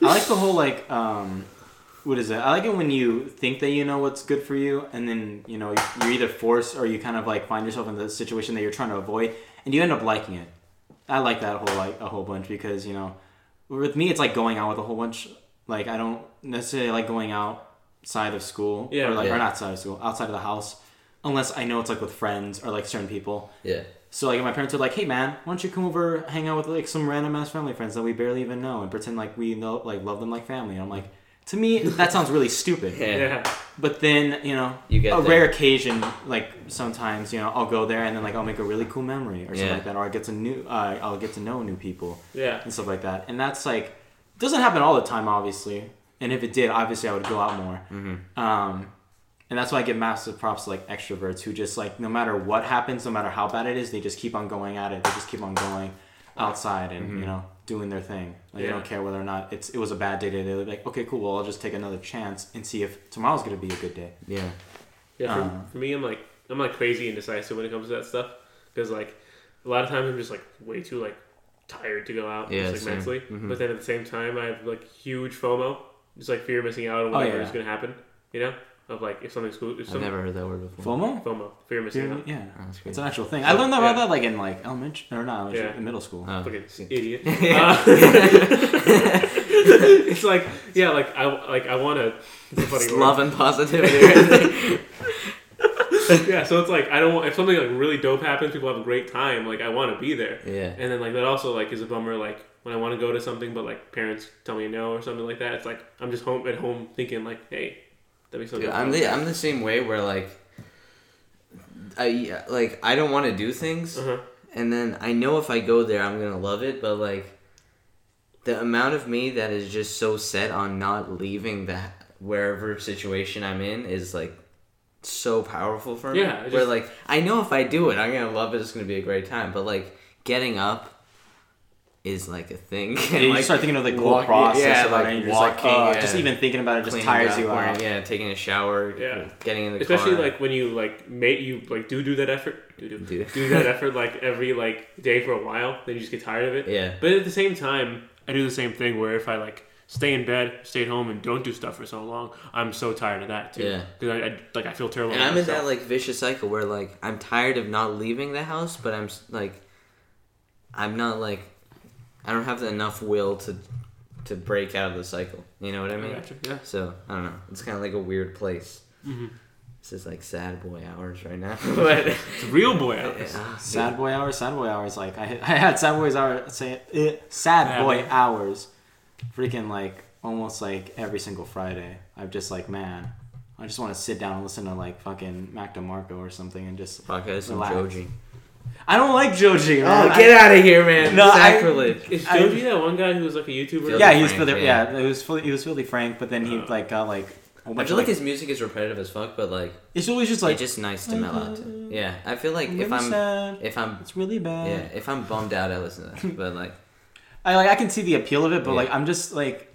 I like the whole like um what is it? I like it when you think that you know what's good for you and then, you know, you're either forced or you kind of like find yourself in the situation that you're trying to avoid and you end up liking it. I like that whole like a whole bunch because, you know, with me it's like going out with a whole bunch like I don't necessarily like going outside of school Yeah. or like Yeah. or not outside of school, outside of the house unless I know it's like with friends or like certain people. yeah. So like my parents are like, "Hey man, why don't you come over, hang out with like some random ass family friends that we barely even know, and pretend like we know, like love them like family." And I'm like, to me, that sounds really stupid. Yeah. Yeah. But then you know, You get a there. rare occasion, like sometimes you know, I'll go there and then like I'll make a really cool memory or something Yeah. like that, or I get to new, uh, I'll get to know new people Yeah. and stuff like that. And that's like doesn't happen all the time, obviously. And if it did, obviously I would go out more. Mm-hmm. Um, and that's why I give massive props to like extroverts who just like no matter what happens, no matter how bad it is, they just keep on going at it. They just keep on going outside and you know doing their thing. Like they don't care whether or not it's it was a bad day today. They're like, okay, cool. Well, I'll just take another chance and see if tomorrow's gonna be a good day. Yeah. Yeah, for, Uh. for me, I'm like I'm like crazy indecisive when it comes to that stuff because like a lot of times I'm just like way too like tired to go out, Yeah, just like same. mentally. Mhm. But then at the same time, I have like huge FOMO, just like fear of missing out on Oh, whatever yeah. is gonna happen. You know, of like if something's cool, if I've some never heard that word before. FOMO. FOMO, fear of missing Yeah, out. yeah. Oh. It's an actual thing. I learned about Yeah. that like in like elementary or not elementary, Yeah. in middle school. Oh, Fucking see. idiot. Uh, it's like yeah, like I like I want to. It's a funny It's word. love and positivity yeah, so it's like I don't want if something like really dope happens, people have a great time. Like I want to be there, yeah. and then like that also like is a bummer. Like when I want to go to something, but like parents tell me no or something like that. It's like I'm just home at home thinking like, hey, that'd be so Dude, good. I'm the I'm the same way where like I like I don't want to do things Uh-huh. and then I know if I go there I'm gonna love it, but like the amount of me that is just so set on not leaving that wherever situation I'm in is like so powerful for me. Yeah, it where like I know if I do it, I'm gonna love it. It's gonna be a great time. But like getting up is like a thing. Yeah, And, you like, start thinking of like the whole walk- process yeah, about like it. And you're just like, walking, oh, just even thinking about it just tires up, you out. Yeah, taking a shower. Yeah. Getting in the Especially car. like when you like make you like do do that effort, do do Do. do that effort like every like day for a while, then you just get tired of it. Yeah. But at the same time, I do the same thing where if I like stay in bed, stay at home, and don't do stuff for so long, I'm so tired of that too. Yeah. Because I, I like I feel terrible. And I'm in that like vicious cycle where like I'm tired of not leaving the house, but I'm like, I'm not like, I don't have enough will to, to break out of the cycle. You know what I I mean? gotcha, Yeah. So I don't know. It's kind of like a weird place. Mhm. This is like sad boy hours right now. but It's real boy hours. Yeah. Sad boy hours, sad boy hours. Like I, I had sad boys hours. Say eh, sad Yeah, boy man. hours. Freaking like almost like every single Friday. I'm just like man. I just want to sit down and listen to like fucking Mac DeMarco or something and just. Fuck, I some Relax. Joji. I don't like Joji. Oh, get out of here, man! No, I- Sacrilege. Is I- Joji that one guy who was like a YouTuber? Yeah, he was Frank, filthy. yeah. Yeah, it was fully, he was filthy Frank, but then he Uh. like got like. A whole I feel of, like his music is repetitive as fuck, but like It's always just it's like. just nice to mellow out to. Yeah, I feel like I'm if I'm sad. if I'm It's really bad. yeah if I'm bummed out, I listen to that. But like I like I can see the appeal of it, but Yeah. like I'm just like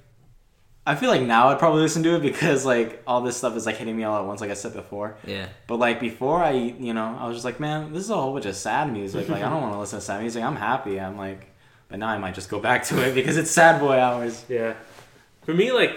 I feel like now I'd probably listen to it because like all this stuff is like hitting me all at once, like I said before. yeah, But like before, I you know I was just like, man, this is a whole bunch of sad music. Like I don't want to listen to sad music. I'm happy. I'm like, but now I might just go back to it because it's sad boy hours. Yeah. For me, like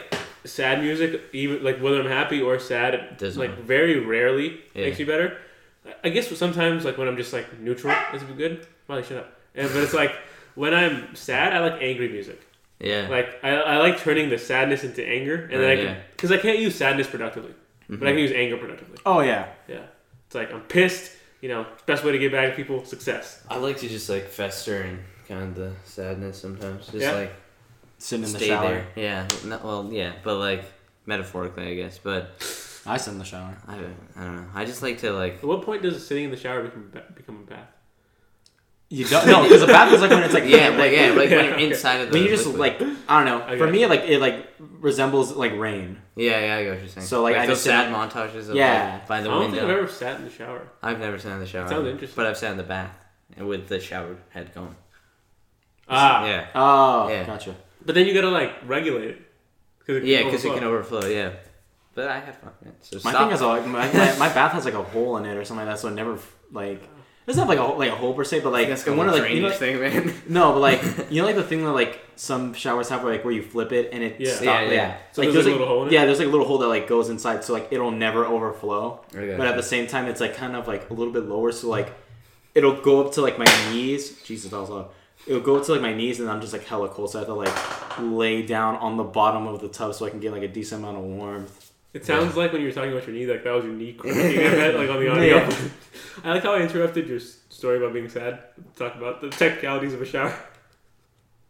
sad music, even like whether I'm happy or sad, it, Doesn't like matter. very rarely Yeah. makes me better. I- I guess sometimes like when I'm just like neutral, is good. Molly, shut up. And, but it's like when I'm sad, I like angry music. Yeah, Like I, I like turning the sadness into anger, and then I Right, can yeah. because I can't use sadness productively, but I mm-hmm. can use anger productively. Oh yeah, Yeah, it's like I'm pissed. You know, best way to get back at people, success. I like to just like fester and kind of the sadness sometimes. Just Yeah. like sitting in the shower. there. Yeah, no, well, yeah, but like metaphorically, I guess. But I sit in the shower. I don't, I don't know. I just like to like At what point does sitting in the shower become become a bath? You don't no because the bath is like when it's like yeah, like yeah, like when you're okay. inside of the when you just liquid. like I don't know. I For me, like it like resembles like rain. yeah, yeah, I get what you're saying. So, like, I those just sad didn't- montages of Yeah. like, by i don't think i've window. ever sat in the shower. I've never sat in the shower. sounds interesting. But I've sat in the bath and with the shower head going. Ah, Yeah, Oh, Yeah. gotcha. But then you gotta like regulate it. Cause it yeah, because it can overflow. Yeah, but I had fun. Man. So My stop. thing is like my, my, my bath has like a hole in it or something like that, so it never like it doesn't have like a hole- like a hole per se, but like that's one one of of like you know, like- thing, man. no, but like you know like the thing that like some showers have where like where you flip it and it Yeah. stop, Yeah, yeah, yeah. So like there's, like, a like, little hole in it? yeah, there's like a little hole that like goes inside, so like it'll never overflow. Okay. But at the same time, it's like kind of like a little bit lower, so like it'll go up to like my knees. Jesus, that was loud. It'll go up to like my knees, and I'm just like hella cold, so I have to like lay down on the bottom of the tub so I can get like a decent amount of warmth. It sounds like when you were talking about your knee, like that was your knee cracking. I bet, like on the audio. Yeah. I like how I interrupted your story about being sad. Talk about the technicalities of a shower.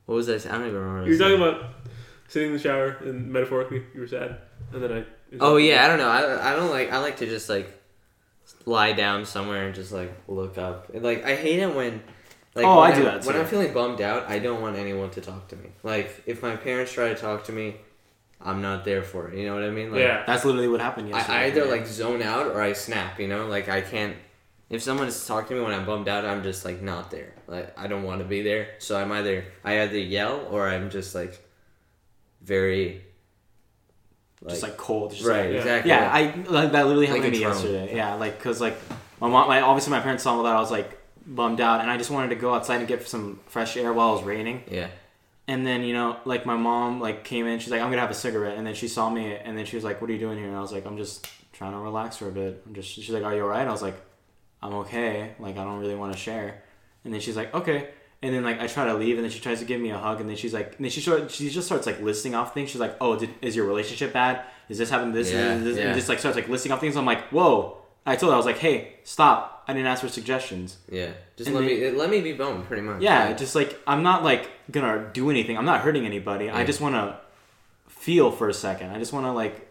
What was that? I don't even remember. You were talking about sitting in the shower and metaphorically you were sad, and then I. Oh yeah, I don't know. I, I don't like. I like to just like lie down somewhere and just like look up. And, like I hate it when. Like, Oh, when I do I'm- that, When. I'm feeling bummed out, I don't want anyone to talk to me. Like if my parents try to talk to me, I'm not there for it. You know what I mean? Like, Yeah. That's literally what happened yesterday. I, I either like zone out or I snap. You know, like I can't. If someone is talking to me when I'm bummed out, I'm just like not there. Like I don't want to be there. So I'm either I either yell or I'm just like very. just like cold. Just right, like- yeah. exactly. yeah, I like that literally happened Like to me drone. yesterday. Yeah, like because like my mom, my obviously my parents saw that I was like bummed out, and I just wanted to go outside and get some fresh air while it was raining. yeah. And then you know, like my mom like came in, she's like, "I'm gonna have a cigarette," and then she saw me, and then she was like, "What are you doing here?" And I was like, "I'm just trying to relax for a bit." I'm just she's like, "Are you alright?" I was like, "I'm okay. Like I don't really want to share." And then she's like, "Okay." And then like I try to leave, and then she tries to give me a hug, and then she's like, and then she start, she just starts like listing off things. She's like, "Oh, did, is your relationship bad? Is this happening? This, Yeah, and this, yeah. and just like starts like listing off things. I'm like, "Whoa!" I told her I was like, "Hey, stop! I didn't ask for suggestions." Yeah, just And let they- me let me be bummed, pretty much. Yeah, Like, just like I'm not like gonna do anything. I'm not hurting anybody. I just want to feel for a second. I just want to like.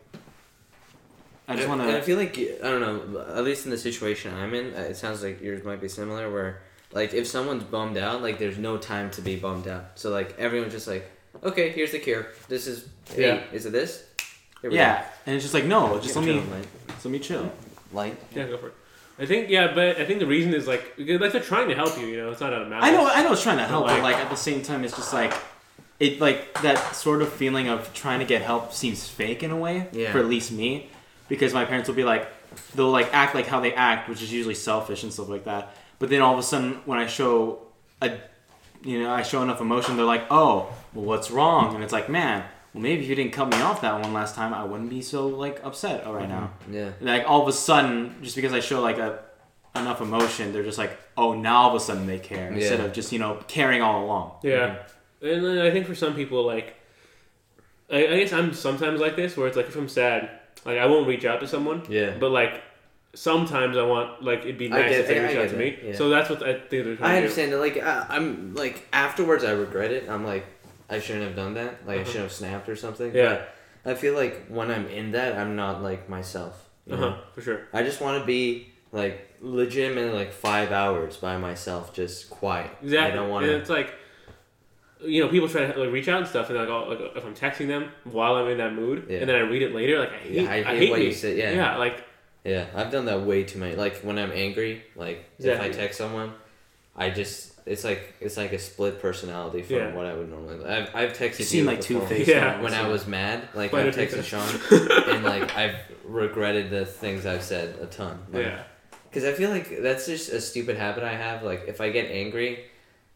I just want to. I to. feel like I don't know. At least in the situation I'm in, uh, it sounds like yours might be similar. Where like if someone's bummed out, like there's no time to be bummed out. So like everyone's just like, okay, here's the cure. This is hey, Yeah. is it this? Here we Yeah, and it's just like no, just Yeah, let me, chill, light. just let me chill. light. Yeah, go for it. I think yeah, but I think the reason is like like they're trying to help you. You know, it's not out of malice. I know, I know, it's trying to help, but like- like at the same time, it's just like it, like that sort of feeling of trying to get help seems fake in a way. Yeah. For at least me, because my parents will be like, they'll like act like how they act, which is usually selfish and stuff like that. But then all of a sudden, when I show a, you know, I show enough emotion, they're like, oh, well, what's wrong? And it's like, man, well, maybe if you didn't cut me off that one last time, I wouldn't be so like upset right mm-hmm. now. Yeah. Like all of a sudden, just because I show like a enough emotion, they're just like, oh, now all of a sudden they care instead of just you know caring all along. Yeah, mm-hmm. and then I think for some people, like, I, I guess I'm sometimes like this, where it's like if I'm sad, like I won't reach out to someone, Yeah. but like sometimes I want like it'd be nice get if they reach out to me. yeah. So that's what I think they're trying I to understand that. Like, I, I'm like afterwards, I regret it. I'm like, I shouldn't have done that. Like, I Uh-huh. should have snapped or something. Yeah, But I feel like when I'm in that, I'm not like myself. you uh know? huh, for sure. I just want to be like legitimately like five hours by myself, just quiet. Exactly. I don't want to. it's like, you know, people try to like reach out and stuff, and like, oh, like if I'm texting them while I'm in that mood, Yeah. and then I read it later, like I hate, Yeah, I I hate hate what me. you said, yeah. yeah, like Yeah, I've done that way too many. Like when I'm angry, like Exactly. if I text someone, I just it's like it's like a split personality from Yeah. what I would normally. I've I've texted You you seem like before. two faced. Yeah. when I was mad. Like Quite I've a texted Sean, and like I've regretted the things I've said a ton. Like, yeah, Because I feel like that's just a stupid habit I have. Like if I get angry,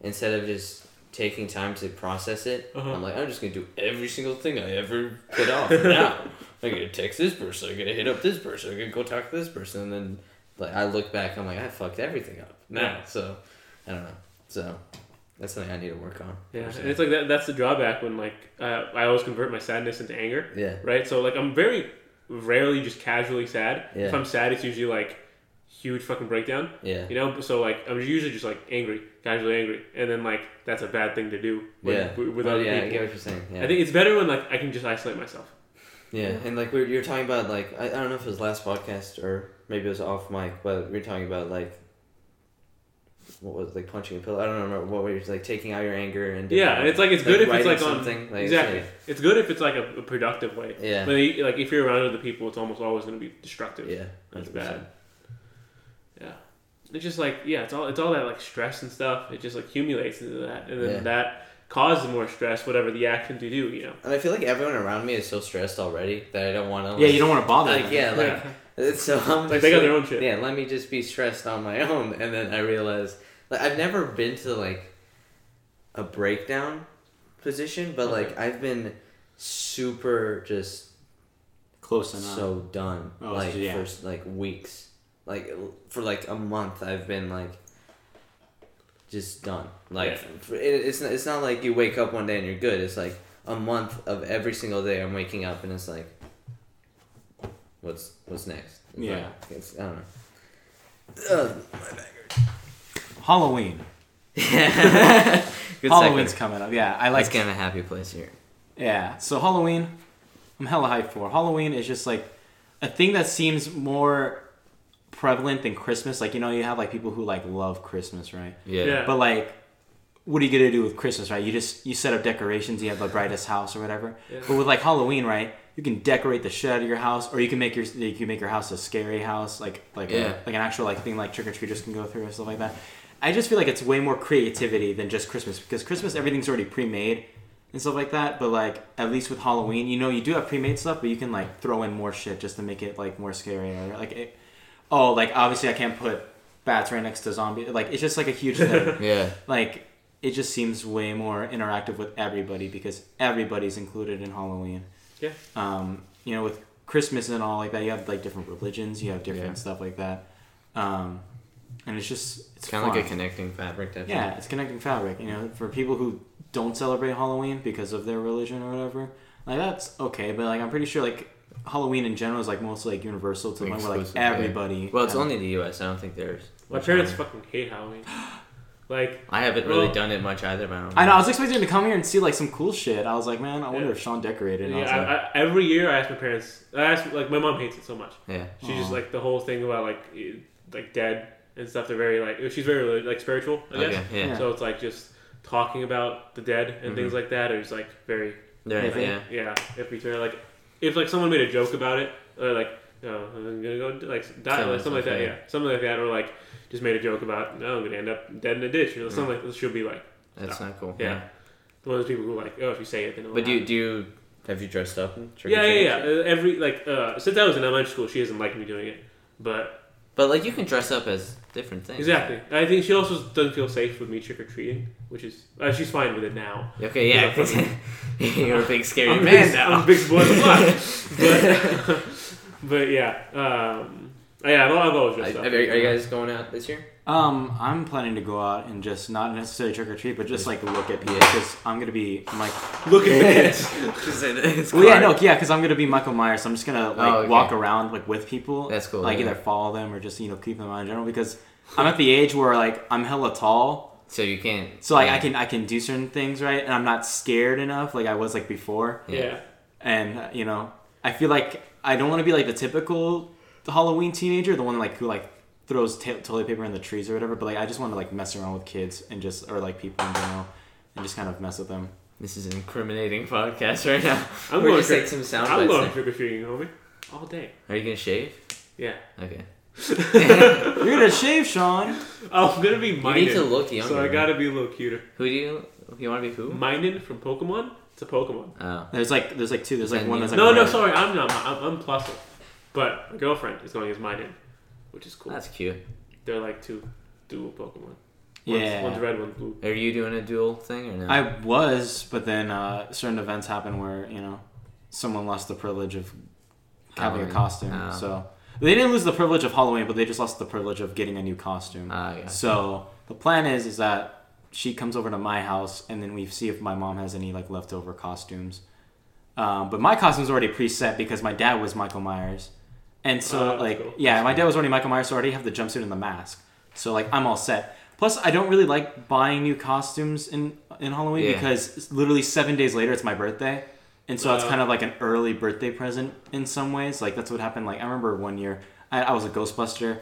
instead of just taking time to process it, Uh-huh. I'm like I'm just gonna do every single thing I ever put off now. I'm gonna text this person. I'm gonna hit up this person. I'm gonna go talk to this person, and then like I look back, I'm like I fucked everything up now. Yeah. So I don't know. So that's something I need to work on. yeah, and it's like that. That's the drawback when like uh, I always convert my sadness into anger. yeah. right? So like I'm very rarely just casually sad. Yeah. If I'm sad, it's usually like huge fucking breakdown. Yeah. You know, so like I'm usually just like angry, casually angry, and then like that's a bad thing to do. With, Yeah. with, with Oh, yeah, I people. get what you're saying. Yeah. I think it's better when like I can just isolate myself. Yeah, and like we were, you were talking about like I, I don't know if it was last podcast or maybe it was off mic, but we were talking about like what was it, like punching a pillow. I don't remember what we were like taking out your anger and Yeah, and it's like it's good if it's writing like on something like exactly. it's It's good if it's like a, a productive way. Yeah. But like if you're around other people, it's almost always going to be destructive. yeah, That's 100%. bad. Yeah. It's just like yeah, it's all it's all that like stress and stuff. It just like accumulates into that, and then Yeah. that causes more stress. Whatever the action to do, you know. And I feel like everyone around me is so stressed already that I don't want to. Yeah, you don't want to bother. Like them. yeah, like Yeah. so I'm Like they got their own shit. Yeah, let me just be stressed on my own, and then I realize like I've never been to like a breakdown position, but like I've been super just close enough. so done Oh, like so yeah. for like weeks like for like a month i've been like just done like Yeah. it, it's, not, it's not like you wake up one day and you're good it's like a month of every single day i'm waking up and it's like what's what's next It's Yeah. like, it's, i don't know Ugh, Halloween. good Halloween's segue. coming up. Yeah, I let's like. get in a happy place here Yeah, so Halloween, I'm hella hyped for. Halloween is just like a thing that seems more prevalent than Christmas. Like you know, you have like people who like love Christmas, right? yeah Yeah. But like, what are you gonna do with Christmas, right? You just you set up decorations, you have the brightest house or whatever. Yeah. But with like Halloween, right? You can decorate the shit out of your house, or you can make your you can make your house a scary house, like like Yeah. a, like an actual like thing like trick or treaters can go through and stuff like that. I just feel like it's way more creativity than just Christmas because Christmas everything's already pre-made and stuff like that. But like at least with Halloween, you know, you do have pre-made stuff, but you can like throw in more shit just to make it like more scary. Or, like, it, oh, like obviously I can't put bats right next to zombie. Like it's just like a huge thing. yeah like it just seems way more interactive with everybody because everybody's included in Halloween. Yeah. Um, you know, with Christmas and all like that, you have like different religions, you have different Yeah. stuff like that. Um, and it's just it's it's kind of like a connecting fabric definitely. Yeah, it's connecting fabric. You know, for people who don't celebrate Halloween because of their religion or whatever, like that's okay. But like, I'm pretty sure like Halloween in general is like mostly like universal to the point where like everybody. well it's only the us i don't think there's My parents fucking hate Halloween. Like i haven't really Well- done it much either but I, know. I was expecting to come here and see like some cool shit. I was like, man, I wonder Yeah. if Sean decorated. And I yeah, was I, like, I, every year I ask my parents. I ask like my mom hates it so much. yeah She just like the whole thing about like like dead and stuff. They're very like she's very like spiritual. I guess. okay yeah Yeah. So it's like just talking about the dead and things Mhm. like that is like very yeah, Yeah, yeah. yeah. If we turn like if like someone made a joke about it or like oh, I'm gonna go like die, Kill like something like that. myself, Yeah, something like that, or like just made a joke about no, I'm gonna end up dead in a ditch, or something like that. She'll be like, That's not cool. yeah, one of those people who like, oh, if you say it, then. it'll But do you, do you have you dressed up? In trick Yeah, yeah, yeah. Uh, every like uh, since I was in elementary school, she doesn't like me doing it, but But like you can dress up as different things. exactly. I think she also doesn't feel safe with me trick or treating, which is uh, she's fine with it now. Okay, yeah. 'cause you're a big scary I'm man big, now. I'm a big boy on but, but yeah, um, yeah, I've, I've always Are, dressed up. are you guys going out this year? Um, I'm planning to go out and just not necessarily trick or treat, but just like look at people because I'm gonna be like, Look at the kids. it's well, yeah, no, yeah, because I'm gonna be Michael Myers. So I'm just gonna like Oh, okay. walk around like with people. That's cool, Like yeah. either follow them or just you know keep them on in general because I'm at the age where like I'm hella tall, So you can't. so like yeah. I can I can do certain things right, and I'm not scared enough like I was like before. Yeah. and uh, you know i feel like i don't want to be like the typical halloween teenager the one like who like throws ta toilet paper in the trees or whatever but like i just want to like mess around with kids and just or like people in general and just kind of mess with them This is an incriminating podcast right now. I'm We're going just trick- like some sound I'm going there. trick or treating, homie, all day. Are you gonna shave? Yeah. Okay. you're gonna shave sean Oh, I'm gonna be You need to look younger. so I gotta be a little cuter. Who do you? You want to be who? Minun from Pokemon. It's a Pokemon. Oh. there's like there's like two there's like Then one that's like no, no, sorry, I'm not. I'm, I'm Plusle. But my girlfriend is going as Minun, which is cool. That's cute. They're like two dual Pokemon. One's, Yeah. One's red, one's blue. Are you doing a dual thing or no? i was but then uh certain events happen where you know someone lost the privilege of having a costume Oh. so they didn't lose the privilege of halloween but they just lost the privilege of getting a new costume Ah, yeah. So the plan is is that she comes over to my house and then we see if my mom has any like leftover costumes. Um, but my costume's already preset because my dad was Michael Myers, and so Oh, that's like cool. yeah, my dad was already Michael Myers, so I already have the jumpsuit and the mask. So like I'm all set. Plus, I don't really like buying new costumes in in Halloween Yeah. because literally seven days later it's my birthday, and so it's Oh. kind of like an early birthday present in some ways. Like that's what happened. Like I remember one year I, I was a Ghostbuster,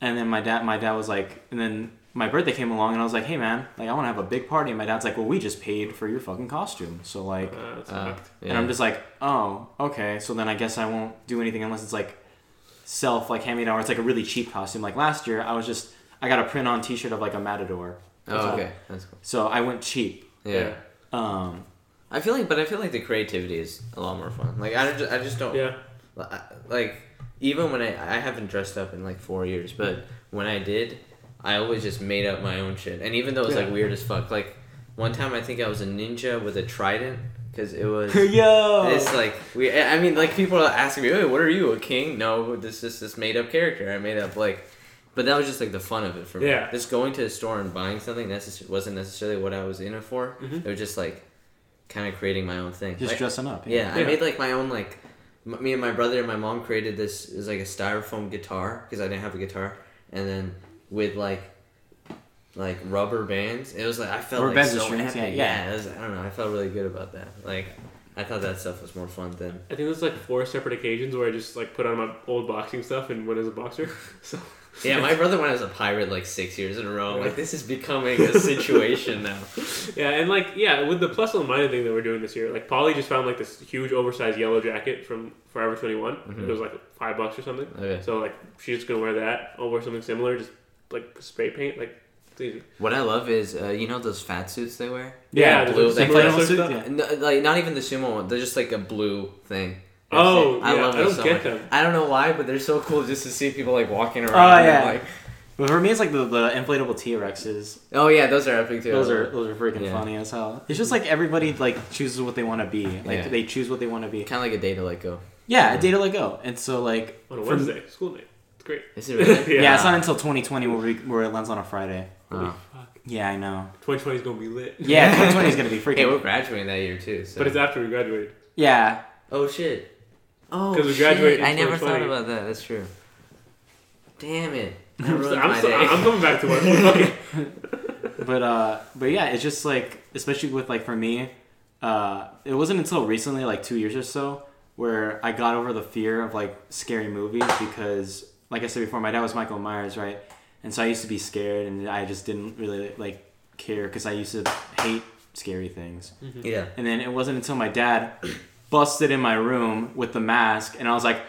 and then my dad my dad was like, and then my birthday came along, and I was like, hey man, like I want to have a big party. And my dad's like, well, we just paid for your fucking costume, so like. Uh, that's Uh, yeah. And I'm just like, oh, okay. So then I guess I won't do anything unless it's like self, like hand me down, or it's like a really cheap costume. Like last year, I was just I got a print on T-shirt of like a matador. oh, okay. That's cool. So I went cheap. Yeah. Um, I feel like, but I feel like the creativity is a lot more fun. Like I just, I just don't. Yeah. Like even when I, I haven't dressed up in like four years, but when I did, I always just made up my own shit. And even though it was like weird as fuck, like one time I think I was a ninja with a trident because it was. Yo. It's like we. I mean, like people are asking me, "Hey, what are you, a king?" No, this is this made up character. I made up like, but that was just like the fun of it for me. Yeah. Just going to the store and buying something necess- wasn't necessarily what I was in it for. Mhm. It was just like, kind of creating my own thing. just Like, dressing up. yeah, I Yeah. made like my own like. m- Me and my brother and my mom created this. is like a styrofoam guitar because I didn't have a guitar, and then with like, like rubber bands. It was like I felt Rubber like bands and so strings, epic. yeah, yeah. yeah. was, I don't know. I felt really good about that. Like, I thought that stuff was more fun than I think it was like four separate occasions where I just like put on my old boxing stuff and went as a boxer. So Yeah, my brother went as a pirate like six years in a row. Like, this is becoming a situation now. yeah, and like yeah, with the plus and minus thing that we're doing this year, like Polly just found like this huge oversized yellow jacket from Forever 21. Mhm. It was like five bucks or something. Okay. So like she's just gonna wear that. I'll wear something similar, just like spray paint. Like it's. What I love is, uh, you know those fat suits they wear? Yeah, blue, there's like like inflatable sumo suit, yeah. No, like not even the sumo one. They're just like a blue thing. Oh, I yeah, love I don't so get much. them. I don't know why, but they're so cool just to see people like walking around. Oh, and, yeah. like, But for me, it's like the, the inflatable T Rexes. oh yeah, those are epic too. Those are those are freaking Yeah. funny as hell. It's just like everybody like chooses what they want to be. Like Yeah. they choose what they want to be. kind of like a day to let go. Yeah, a day to let go. And so like On a for- Wednesday, school day. It's great. Is it really? Yeah. Yeah, it's not until 2020 where we where it lands on a Friday. Oh. Fuck. Yeah, I know. 2020 is gonna be lit. Yeah, 2020 is gonna be freaking. Hey, we're graduating that year too. So. But it's after we graduate. yeah, oh shit. Oh, Because we shit. graduated in I never thought about that. That's true. Damn it. I'm, ruined my so. I'm coming back to work. But uh, but yeah, it's just like especially with like for me, uh, it wasn't until recently, like two years or so, where I got over the fear of like scary movies because, like I said before, my dad was Michael Myers, right? And so I used to be scared, and I just didn't really like care because I used to hate scary things. Mm-hmm. yeah. And then it wasn't until my dad busted in my room with the mask, and I was like,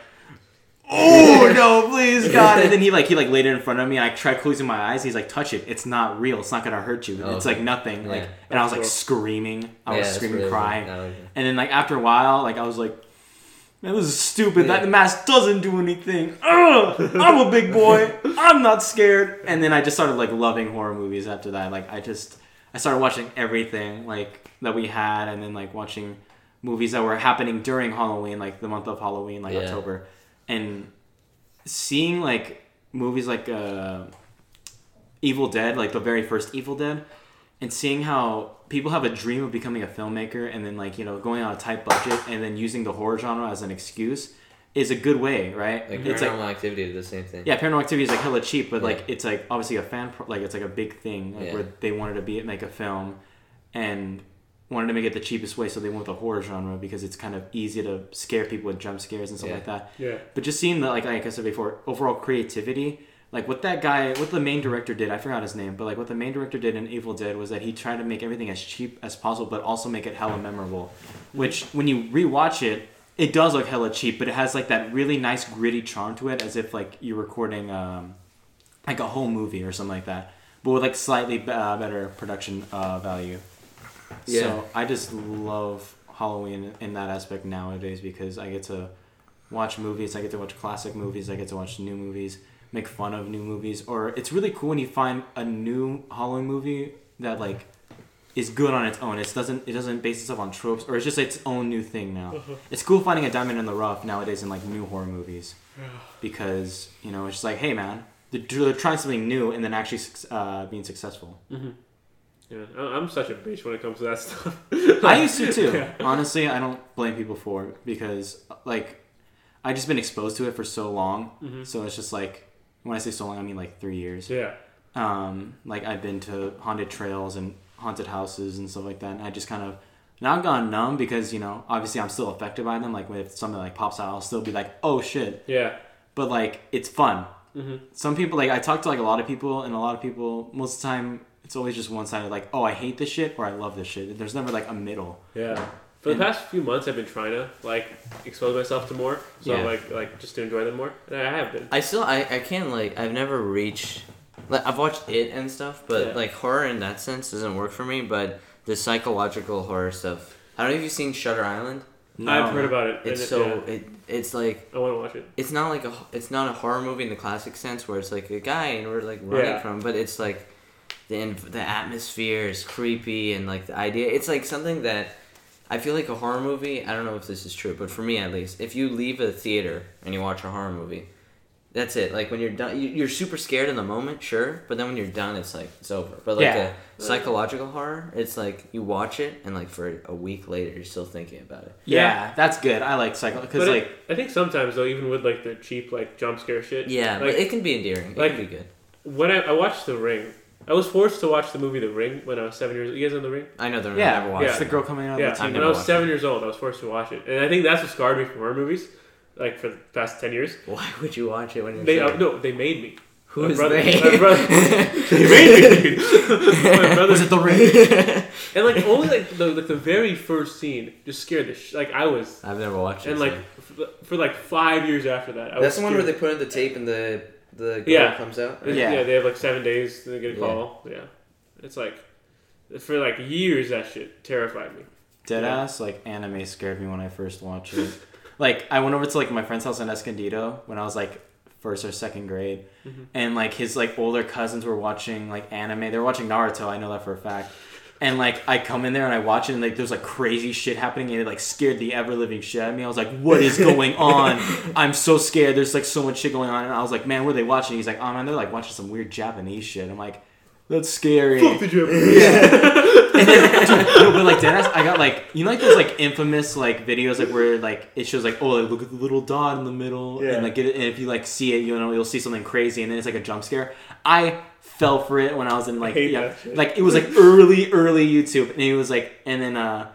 oh no, please God! And then he like he like laid it in front of me. And I tried closing my eyes. He's like, touch it. It's not real. It's not gonna hurt you. Oh, it's okay. like nothing. Like, and I was like That's screaming. I Yeah, was that's screaming, really crying. good. I like it. And then like after a while, like I was like, man, this is stupid. That Yeah. mask doesn't do anything. Ugh, I'm a big boy. I'm not scared. And then I just started like loving horror movies after that. Like I just I started watching everything like that we had, and then like watching movies that were happening during Halloween, like the month of Halloween, like Yeah. October, and seeing like movies like uh, Evil Dead, like the very first Evil Dead, and seeing how people have a dream of becoming a filmmaker and then like you know going on a tight budget and then using the horror genre as an excuse is a good way, right? Like it's paranormal like activity did the same thing. yeah, Paranormal Activity is like hella cheap, but Yeah. like it's like obviously a fan pro- like it's like a big thing like Yeah. where they wanted to be make a film and wanted to make it the cheapest way, so they went with the horror genre because it's kind of easy to scare people with jump scares and stuff Yeah. like that. Yeah. But just seeing the like like I said before, overall creativity, like what that guy, what the main director did, I forgot his name, but like what the main director did in Evil Dead was that he tried to make everything as cheap as possible, but also make it hella memorable. Which when you rewatch it, it does look hella cheap, but it has like that really nice gritty charm to it, as if like you're recording um, like a whole movie or something like that, but with like slightly uh, better production uh, value. Yeah. So I just love Halloween in that aspect nowadays because I get to watch movies, I get to watch classic movies, I get to watch new movies, make fun of new movies, or it's really cool when you find a new Halloween movie that like is good on its own. It doesn't it doesn't base itself on tropes or it's just its own new thing now. It's cool finding a diamond in the rough nowadays in like new horror movies because you know it's just like hey man they're, they're trying something new and then actually uh, being successful. Yeah, I- I'm such a bitch when it comes to that stuff. I used to too. Yeah. Honestly, I don't blame people for it because like I've just been exposed to it for so long. Mhm. So it's just like when I say so long, I mean like three years. Yeah. Um, like I've been to haunted trails and haunted houses and stuff like that. And I just kind of now I've gone numb because you know obviously I'm still affected by them. Like if something like pops out, I'll still be like, oh shit. Yeah. But like it's fun. Mhm. Some people like I talk to like a lot of people, and a lot of people most of the time it's always just one sided. Like oh I hate this shit or I love this shit. There's never like a middle. Yeah. For the And- past few months, I've been trying to like expose myself to more, so Yeah. like like just to enjoy them more, and I have been. I still I, I can't like I've never reached like I've watched it and stuff, but Yeah. like horror in that sense doesn't work for me. But the psychological horror stuff. I don't know if you've seen Shutter Island. I've heard about it. It's it- so yeah, it it's like I want to watch it. it's not like a it's not a horror movie in the classic sense where it's like a guy and we're like running Yeah. from, but it's like the the atmosphere is creepy and like the idea. It's like something that I feel like a horror movie. I don't know if this is true, but for me at least, if you leave a theater and you watch a horror movie, that's it. Like when you're done, you- you're super scared in the moment, sure, but then when you're done, it's like it's over. But like Yeah. a psychological horror, it's like you watch it and like for a week later, you're still thinking about it. Yeah, that's good. I like cycle because like it, I think sometimes though, even with like the cheap like jump scare shit. Yeah, Like but it can be endearing. It like- can be good. when I, I watched The Ring, I was forced to watch the movie The Ring when I was seven years. Old. You guys know The Ring? I know the ring. yeah, never watched. it's Yeah. the girl coming out. Yeah. of the I've When I was watched seven years old, I was forced to watch it, and I think that's what scarred me from horror movies, like for the past ten years. Why would you watch it when you're They seven? uh, no, they made me. Who My is brother- they? my brother- they made me. my brother Was it the ring? and like only like the like the very first scene just scared the sh- like I was I've never watched it. and like so. f- for like five years after that. I that's was the one where scared. they put in the tape and the the girl Yeah. comes out. Yeah. Yeah. they have like seven days to get a call. Yeah. It's like for like years that shit terrified me. Deadass like anime scared me when I first watched it. like I went over to like my friend's house in Escondido when I was like first or second grade, Mhm. and like his like older cousins were watching like anime. They were watching Naruto. I know that for a fact. And like I come in there and I watch it and like there's like crazy shit happening and it like scared the ever living shit out of me. I was like, what is going on? I'm so scared. There's like so much shit going on. And I was like, man, what are they watching? He's like, oh man, they're like watching some weird Japanese shit. I'm like, that's scary. Did you ever? no, but like deadass, I got like you know like those like infamous like videos like where like it shows like oh like look at the little dot in the middle Yeah. and like it, and if you like see it you know you'll see something crazy and then it's like a jump scare. I fell for it when I was in like hate yeah that shit. like it was like early early YouTube and it was like and then uh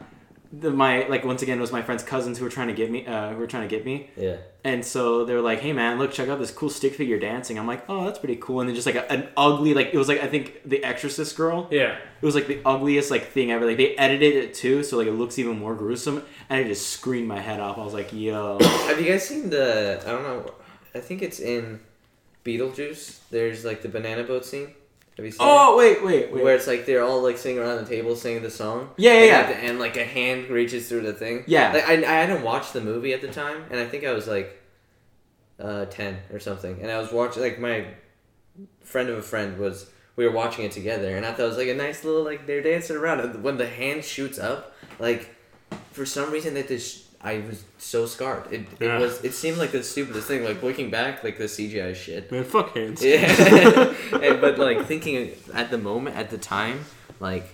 the, my like once again it was my friend's cousins who were trying to get me uh who were trying to get me Yeah. and so they were like, "Hey man, look, check out this cool stick figure dancing." I'm like, "Oh, that's pretty cool." And then just like a, an ugly, like it was like I think the Exorcist girl. Yeah. It was like the ugliest like thing ever. Like they edited it too, so like it looks even more gruesome. And I just screamed my head off. I was like, "Yo, Have you guys seen the? I don't know. I think it's in Beetlejuice. There's like the banana boat scene. Have you seen Oh wait, wait, wait. Where it's like they're all like sitting around the table singing the song. Yeah, yeah, and yeah. At the end, like a hand reaches through the thing. Yeah. Like I, I hadn't watched the movie at the time, and I think I was like, uh, ten or something, and I was watching like my friend of a friend was. We were watching it together, and I thought it was like a nice little like they're dancing around. And when the hand shoots up, like for some reason that this I was so scarred. It, Yeah. it was it seemed like the stupidest thing. Like looking back, like the CGI shit. Man, fuck hands. Yeah, And- but like thinking at the moment, at the time, like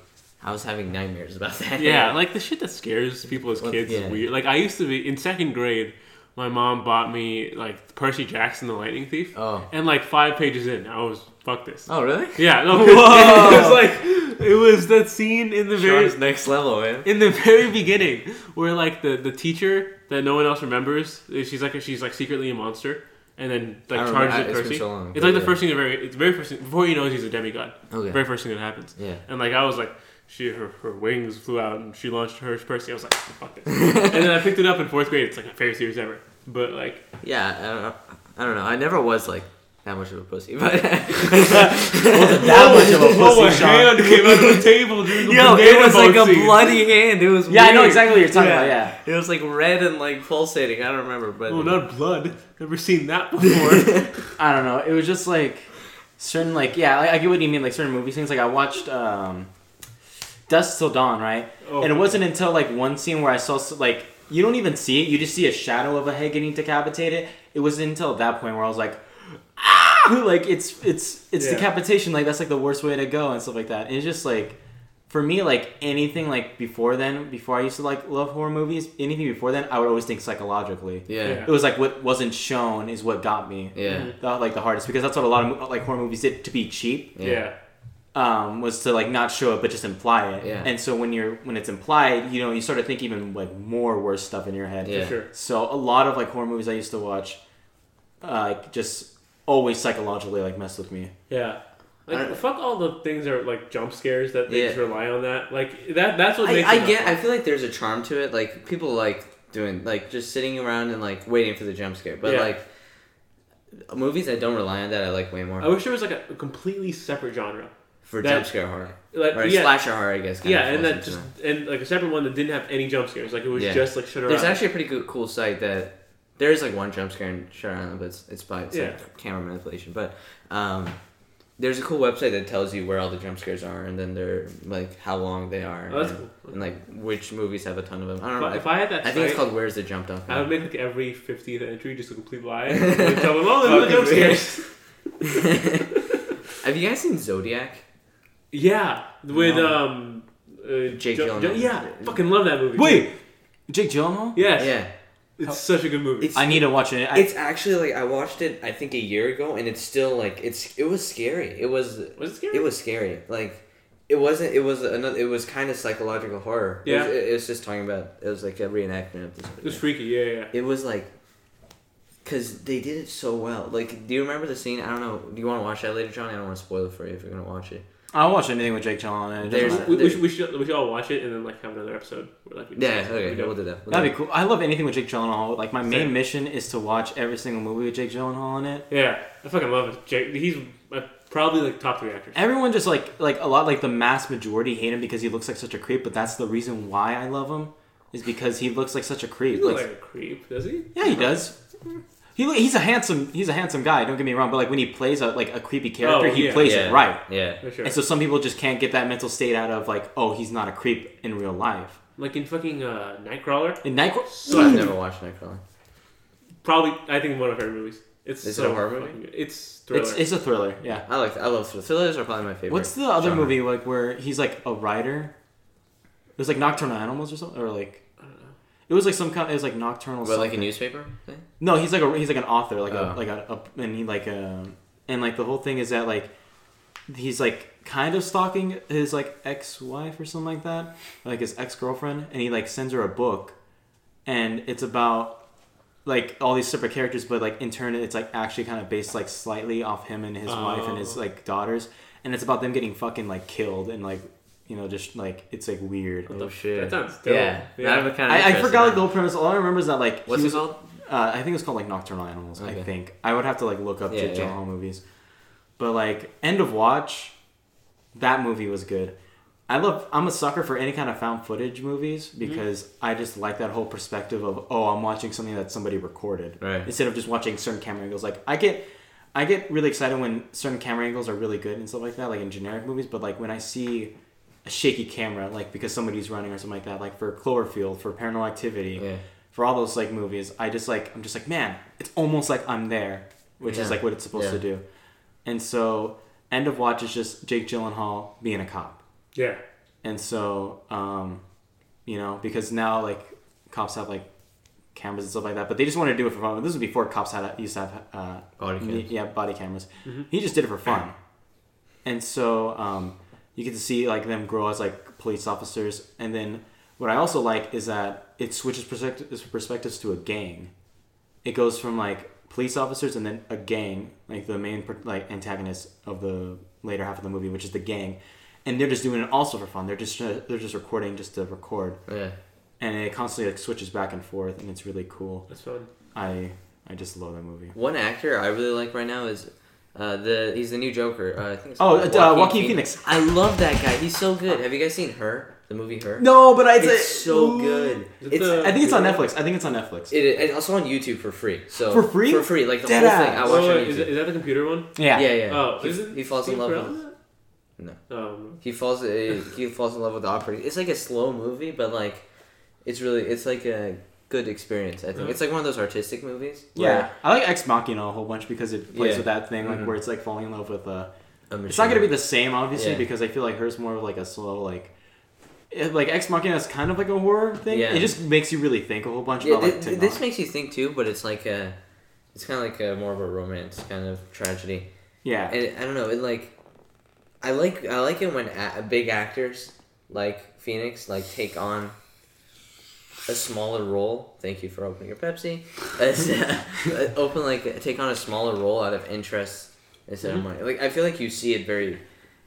I was having nightmares about that. Yeah, like the shit that scares people as kids yeah. is weird. Like I used to be in second grade. My mom bought me like Percy Jackson, the Lightning Thief, Oh. and like five pages in, I was fuck this. Oh really? Yeah, no, it was like it was that scene in the very Sean's next level, man. in the very beginning where like the the teacher that no one else remembers, eh, she's like she's like secretly a monster, and then like charges at It's been Percy. so long, it's like the first thing, the very it's the very first thing before he knows he's a demigod. Okay. Very first thing that happens. Yeah. And like I was like, she her, her wings flew out and she launched her Percy. I was like, fuck this. and then I picked it up in fourth grade. It's like my favorite series ever. But like, Yeah, I don't know. I don't know. I never was like that much of a pussy, but that much of a oh, my pussy, Sean. hand came out of the table during the Yo, it was like boat a scene. bloody hand. It was Yeah, I know exactly what you're talking about, yeah. It was like red and like pulsating. I don't remember, but Oh, not blood. Never seen that before. I don't know. It was just like certain like yeah, I, I get what you mean. Like certain movie scenes. Like I watched um, Dusk Till Dawn, right? Oh. And it wasn't until like one scene where I saw like you don't even see it. You just see a shadow of a head getting decapitated. It wasn't until that point where I was like, ah, like it's it's it's Yeah. decapitation. Like that's like the worst way to go and stuff like that. And it's just like. For me, like anything like before then, before I used to like love horror movies, anything before then, I would always think psychologically. yeah, Yeah. It was like what wasn't shown is what got me yeah, the, like the hardest because that's what a lot of like horror movies did to be cheap yeah. um, was to like not show it but just imply it Yeah. and so when you're when it's implied you know you start to think even like more worse stuff in your head Yeah. For sure. so a lot of like horror movies I used to watch uh, like just always psychologically like mess with me Yeah. Like fuck all the things that are like jump scares that they Yeah. just rely on that. Like that that's what I, makes I it get. fun. I feel like there's a charm to it. Like people like doing like just sitting around and like waiting for the jump scare. But Yeah. like movies that don't rely on that, I like way more. I wish there was like a, a completely separate genre. for that- jump scare horror Like or yeah, slasher horror, I guess. yeah, and falls that into just and like a separate one that didn't have any jump scares. Like it was Yeah. just like shut around. There's actually a pretty good, cool site that there is like one jump scare in Shutter Island, but it's, it's by it's Yeah. like camera manipulation. But um, there's a cool website that tells you where all the jump scares are, and then they're like how long they are, Oh, that's and, cool. and like which movies have a ton of them. I don't know. If I had that, I think it's called Where's the Jump Dot. I would make like every 50th entry just a complete lie. and tell them, oh, the jump scares. Have you guys seen Zodiac? Yeah, with No. um, uh, Jake Jo- Gyllenhaal. Yeah, fucking love that movie. wait Jake Gyllenhaal yes, Yeah. It's such a good movie. It's- I need to watch it I, It's actually like I watched it I think a year ago and it's still like it's it was scary. It was was it scary? it was scary. Like it wasn't it was another it was kind of psychological horror. It Yeah. was, it, it was just talking about it was like a reenactment of this. It was freaky. Yeah, yeah. yeah. It was like cuz they did it so well. Like do you remember the scene? I don't know. Do you want to watch that later, Johnny? I don't want to spoil it for you if you're going to watch it. I'll watch anything with Jake Gyllenhaal in it. it doesn't There's- matter. We, we, should, we should we should all watch it and then like have another episode. Where, like, we Yeah, discuss it. okay. We We'll do that. We'll That'd be cool. I love anything with Jake Gyllenhaal. Like my main Same. mission is to watch every single movie with Jake Gyllenhaal in it. Yeah, I fucking love it. Jake, he's uh, probably like top three actors. Everyone just like like a lot like the mass majority hate him because he looks like such a creep, but that's the reason why I love him is because he looks like such a He creep. looks Like, like a creep, does he? yeah, he does. He he's a handsome he's a handsome guy. Don't get me wrong, but like when he plays a like a creepy character, Oh, he yeah. plays yeah. it right. Yeah. For sure. And so some people just can't get that mental state out of like, oh, he's not a creep in real life. like in fucking uh, Nightcrawler. In Nightcrawler, So I've never watched Nightcrawler. Probably, I think one of my favorite movies. It's Is it a horror movie? good. It's thriller. it's it's a thriller. Yeah. I like I love thrillers. Thrillers are probably my favorite. What's the other genre. movie like where he's like a writer? It was like Nocturnal Animals or something, or like I don't know. It was like some kind. It was like Nocturnal. But like a newspaper thing? No, he's like a he's like an author, like Oh. a like a, a and he like a and like the whole thing is that like he's like kind of stalking his like ex wife or something like that, like his ex girlfriend, and he like sends her a book, and it's about like all these separate characters, but like in turn it's like actually kind of based like slightly off him and his wife and his Oh. like daughters, and it's about them getting fucking like killed and like you know just like it's like weird. Oh shit. That sounds dope. Yeah. Yeah. That would kind I, I forgot like the whole premise. All I remember is that like What's he it called? Uh, I think it's called like Nocturnal Animals. I think I would have to like look up Yeah, Jake yeah. Gyllenhaal movies, but like End of Watch, that movie was good. I love. I'm a sucker for any kind of found footage movies Mm-hmm. because I just like that whole perspective of oh, I'm watching something that somebody recorded Right. instead of just watching certain camera angles. Like I get, I get really excited when certain camera angles are really good and stuff like that, like in generic movies. But like when I see a shaky camera, like because somebody's running or something like that, like for Cloverfield, for Paranormal Activity, Yeah. for all those like movies, I just like I'm just like man, it's almost like I'm there, which is like what it's supposed to do. And so End of Watch is just Jake Gyllenhaal being a cop. Yeah. And so, um, you know, because now like cops have like cameras and stuff like that, but they just want to do it for fun. This was before cops had used to have uh, Body me- cams. yeah body cameras. Mm-hmm. He just did it for fun, and so um, you get to see like them grow as like police officers. And then what I also like is that it switches perspectives perspectives to a gang. It goes from like police officers and then a gang, like the main like antagonist of the later half of the movie, which is the gang, and they're just doing it also for fun. They're just uh, they're just recording just to record, Yeah. and it constantly like switches back and forth, and it's really cool. That's fun. I I just love that movie. One actor I really like right now is uh, the he's the new Joker. Uh, I think it's Oh, called uh, Joaquin Phoenix. I love that guy. He's so good. Have you guys seen Her? The movie Her. No, but I it's so good. Is it It's I think it's on Netflix. I think it's on Netflix. it, it's also on YouTube for free. So For free? For free, like the Dead whole thing. I watch Oh, it on wait, is, YouTube. it- is that the computer one? yeah. yeah, yeah. Oh, he, isn't he falls in love Carell with. in that? No. Oh, He falls. Uh, he falls in love with the operating. It's like a slow movie, but like, it's really. It's like a good experience. I think Yeah. it's like one of those artistic movies. Yeah, I like Ex Machina a whole bunch because it plays Yeah. with that thing like Mhm. where it's like falling in love with. a. where it's not gonna be the same obviously Yeah. because I feel like hers more of like a slow like. It, like Ex Machina is kind of like a horror thing. Yeah. It just makes you really think a whole bunch Yeah, about thi- like thi- technology. this makes you think too, but it's like a. It's kind of like a more of a romance kind of tragedy, yeah. and I don't know. It like, I like I like it when a- big actors like Phoenix like take on a smaller role. Thank you for opening your Pepsi. Uh, open like take on a smaller role out of interest instead Mm-hmm. of money. Like I feel like you see it very.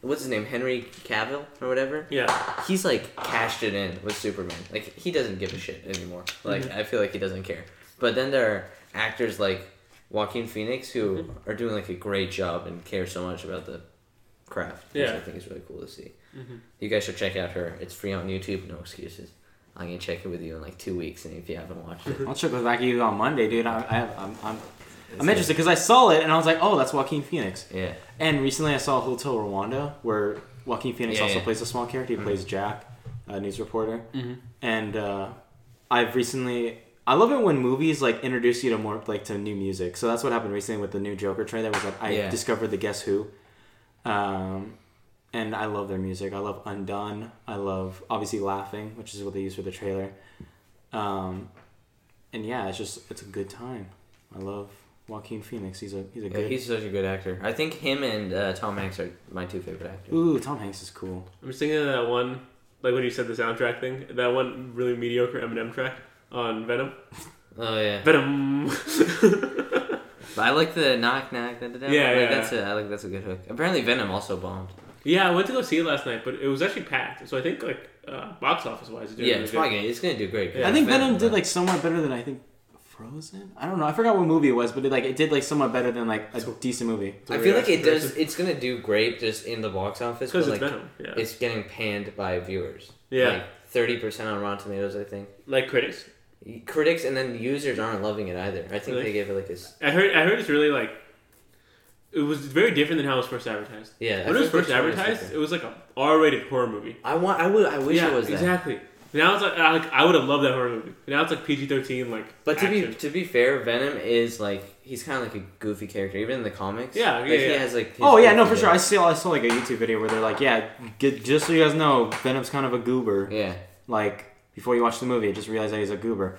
What's his name? Henry Cavill or whatever. yeah. He's like cashed it in with Superman. Like he doesn't give a shit anymore. Like Mm-hmm. I feel like he doesn't care. But then there are actors like Joaquin Phoenix who Mm-hmm. are doing like a great job and care so much about the craft. Which Yeah. I think is really cool to see. Mhm. You guys should check out her. It's free on YouTube. No excuses. I'm gonna check it with you in like two weeks, and if you haven't watched it, I'll check with back you on Monday, dude. I, I, I'm, I'm, I'm interested because I saw it and I was like, oh, that's Joaquin Phoenix. Yeah. And recently I saw Hotel Rwanda where Joaquin Phoenix Yeah, also yeah. plays a small character. He Mhm. plays Jack, a news reporter. Mhm. And uh, I've recently, I love it when movies like introduce you to more like to new music. So that's what happened recently with the new Joker trailer. Was like I Yeah. discovered the Guess Who, um, and I love their music. I love Undone. I love obviously Laughing, which is what they use for the trailer. Um, and yeah, it's just it's a good time. I love Joaquin Phoenix. He's a he's a Yeah, good. he's such a good actor. I think him and uh, Tom Hanks are my two favorite actors. Ooh, Tom Hanks is cool. I'm just thinking of that one, like when you said the soundtrack thing, that one really mediocre Eminem track on Venom. Oh yeah. Venom. But I like the knock knock. Da, da, da. Yeah, like, yeah. That's a, I like that's a good hook. Apparently Venom also bombed. Yeah, I went to go see it last night, but it was actually packed. So I think like uh, box office wise, Yeah, really it's good. probably gonna, it's gonna do great. Yeah. I think it's Venom did like somewhat better than I think Frozen. I don't know. I forgot what movie it was, but it like it did like somewhat better than like a So- decent movie. It's a I weird feel like it comparison. does. It's gonna do great just in the box office, because like it's Venom. Yeah, it's getting panned by viewers. yeah, like thirty percent on Rotten Tomatoes. I think like critics. critics and then users aren't loving it either. I think Really? they gave it like a s- I heard. I heard it's really like. It was very different than how it was first advertised. yeah. I When it was first the tone is advertised, different. it was like a R-rated horror movie. I want. I would. I wish yeah, it was that. exactly. Now it's like I, like I would have loved that horror movie. Now it's like PG-13, like. But to be to be fair, Venom is like he's kind of like a goofy character, even in the comics. Yeah, like, yeah, He yeah. has like. his Oh yeah, no for sure. I saw I saw like a YouTube video where they're like, yeah, get, just so you guys know, Venom's kind of a goober. Yeah, Like before you watch the movie, just realize that he's a goober.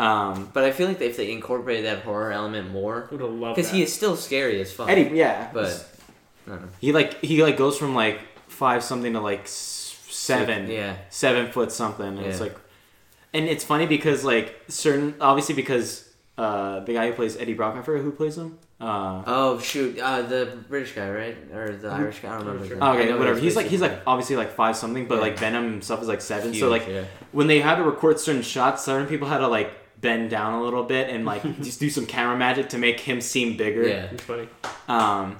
Um, but I feel like if they incorporated that horror element more, would have loved because that. he is still scary as fuck. Eddie, yeah, But I don't know. he like he like goes from like five something to like s- seven. Yeah. seven foot something and it's like and it's funny because like certain obviously because uh the guy who plays eddie brock i forget who plays him uh Oh shoot, uh, the British guy, right, or the Who- Irish guy? I don't remember. Sure. name. Okay know whatever he's like he's like obviously like five something but Yeah. like venom himself is like seven Huge, so like yeah. when they had to record certain shots certain people had to like bend down a little bit and like just do some camera magic to make him seem bigger. Yeah. It's funny. Um,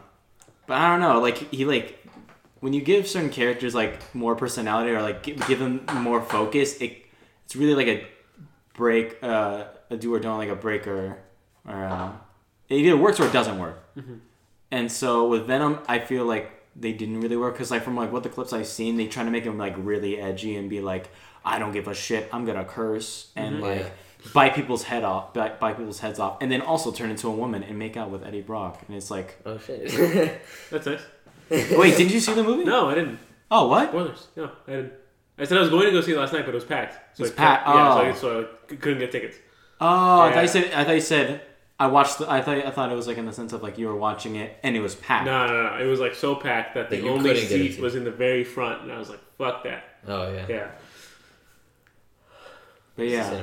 but I don't know. Like he like when you give certain characters like more personality or like give, give them more focus, it it's really like a break, uh, a do or don't, like a breaker, or uh, it either works or it doesn't work. And so with Venom, I feel like they didn't really work because like from like what the clips I've seen, they try to make him like really edgy and be like, I don't give a shit, I'm gonna curse and like. Yeah. Bite people's head off, bite, bite people's heads off, and then also turn into a woman and make out with Eddie Brock, and it's like, Oh shit. That's nice. Wait, did you see the movie? No, I didn't. Oh, what? Spoilers. No, I didn't. I said I was going to go see it last night, but it was packed. So It's I packed. couldn't- Yeah, so, Oh. I, so I couldn't get tickets. Oh, I thought you said. I thought you said. I watched. The, I thought. I thought it was like in the sense of like you were watching it and it was packed. No, no, no. It was like so packed that the That you only couldn't get a seat seat. was in the very front, and I was like, "Fuck that." oh yeah. Yeah. But yeah,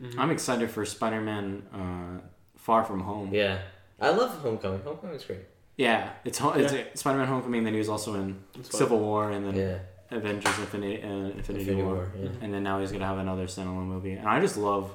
Cinematic. I'm excited for Spider-Man: uh, Far From Home. Yeah, Yeah. I love Homecoming. Homecoming's great. Yeah, it's, ho- it's Spider-Man: Homecoming. Then he was also in It's fun. Civil War and then Yeah. Avengers: Infinity, uh, Infinity, Infinity War. War. Yeah. and then now he's gonna have another standalone movie. And I just love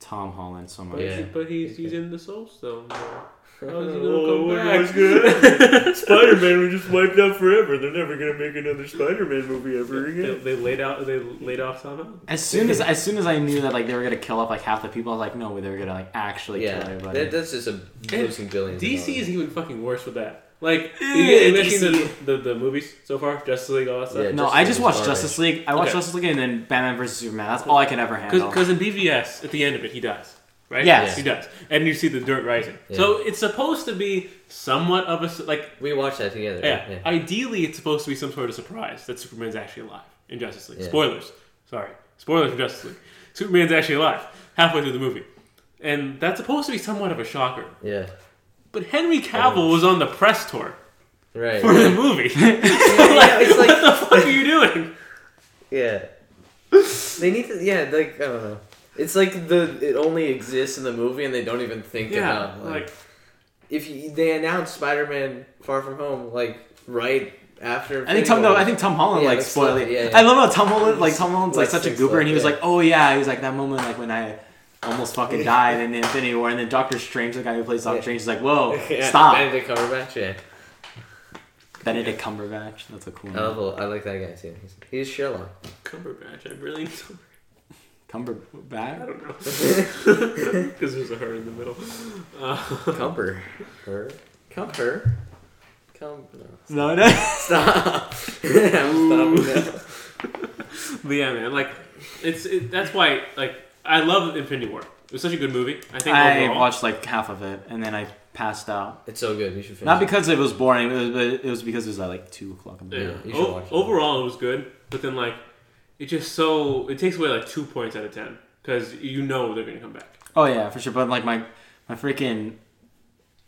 Tom Holland so much. But, Yeah. but he's he's in the Soul Stone. now. How's he gonna Oh, come back? what's gonna Spider Man was just wiped out forever. They're never gonna make another Spider Man movie ever They, they laid out. They laid off Tom Holland. As soon as as soon as I knew that like they were gonna kill off like half the people, I was like, no, they were gonna like actually Yeah, kill everybody. that, that's just a losing billions. DC is even fucking worse with that. Like, you get- seen the, the the movies so far, Justice League, all that stuff. Yeah, no, Justice I just watched garbage. Justice League. I watched Okay. Justice League and then Batman versus Superman. That's all I can ever handle. Because in BVS, at the end of it, he dies. Right? Yes. He does. And you see the dirt rising. So it's supposed to be somewhat of a Like, We watched that together. yeah, yeah. Ideally, it's supposed to be some sort of surprise that Superman's actually alive in Justice League. Yeah. Spoilers. Sorry. Spoilers for Justice League. Superman's actually alive halfway through the movie. And that's supposed to be somewhat of a shocker. yeah. But Henry Cavill was on the press tour Right. for the movie. yeah, it's like what the fuck are you doing? yeah. They need to. Yeah, like I don't know. It's like the it only exists in the movie and they don't even think Yeah, about like, like if you, they announced Spider Man Far From Home like right after. I think Tom. Infinity No, I think Tom Holland Yeah, like spoiled it. yeah, yeah. I love how Tom Holland like Tom Holland's like Like such a six goober, and he was stuff, like, oh yeah, he was like that moment like when I almost fucking died in Infinity War, and then Doctor Strange, the guy who plays Doctor Yeah. Strange, is like, whoa, Yeah, stop. Benedict Cumberbatch. Yeah, Benedict Cumberbatch. That's a cool I name. love. I like that guy too. He's, he's Sherlock. Cumberbatch. I really don't, I don't know because there's a her in the middle. Uh, Cumber. Her. Cumber. Cum. No. No, no. Stop. I'm stopping now. but yeah, man, like it's it, that's why like I love Infinity War. It was such a good movie. I think I overall. watched like half of it, and then I passed out. It's so good. You should finish. Not it. because it was boring. It was, but it was because it was at like two o'clock in the Yeah. morning. you should O- watch it. overall, it was good, but then like it just so it takes away like two points out of ten because you know they're gonna come back. Oh yeah, for sure. But like my my freaking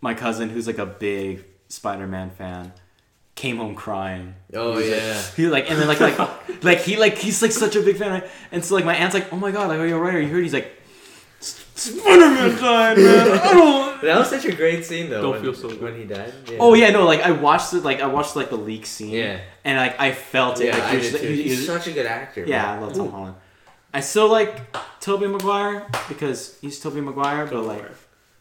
my cousin, who's like a big Spider-Man fan, came home crying. Oh He's like- yeah. He like and then like like like he like he's like such a big fan, right? And so like my aunt's like, oh my god, like are you alright? Are you hurt? He's like, Spider-Man died, man. I don't. That was such a great scene though. Don't when, feel so good. when he died. Yeah. Oh yeah, no, like I watched it, like I watched like the leak scene, Yeah. and like I felt it. Yeah, like, I he did just- too. he- he He's was- such a good actor. yeah, I love Tom Holland. I still like Tobey Maguire because he's Tobey Maguire, but like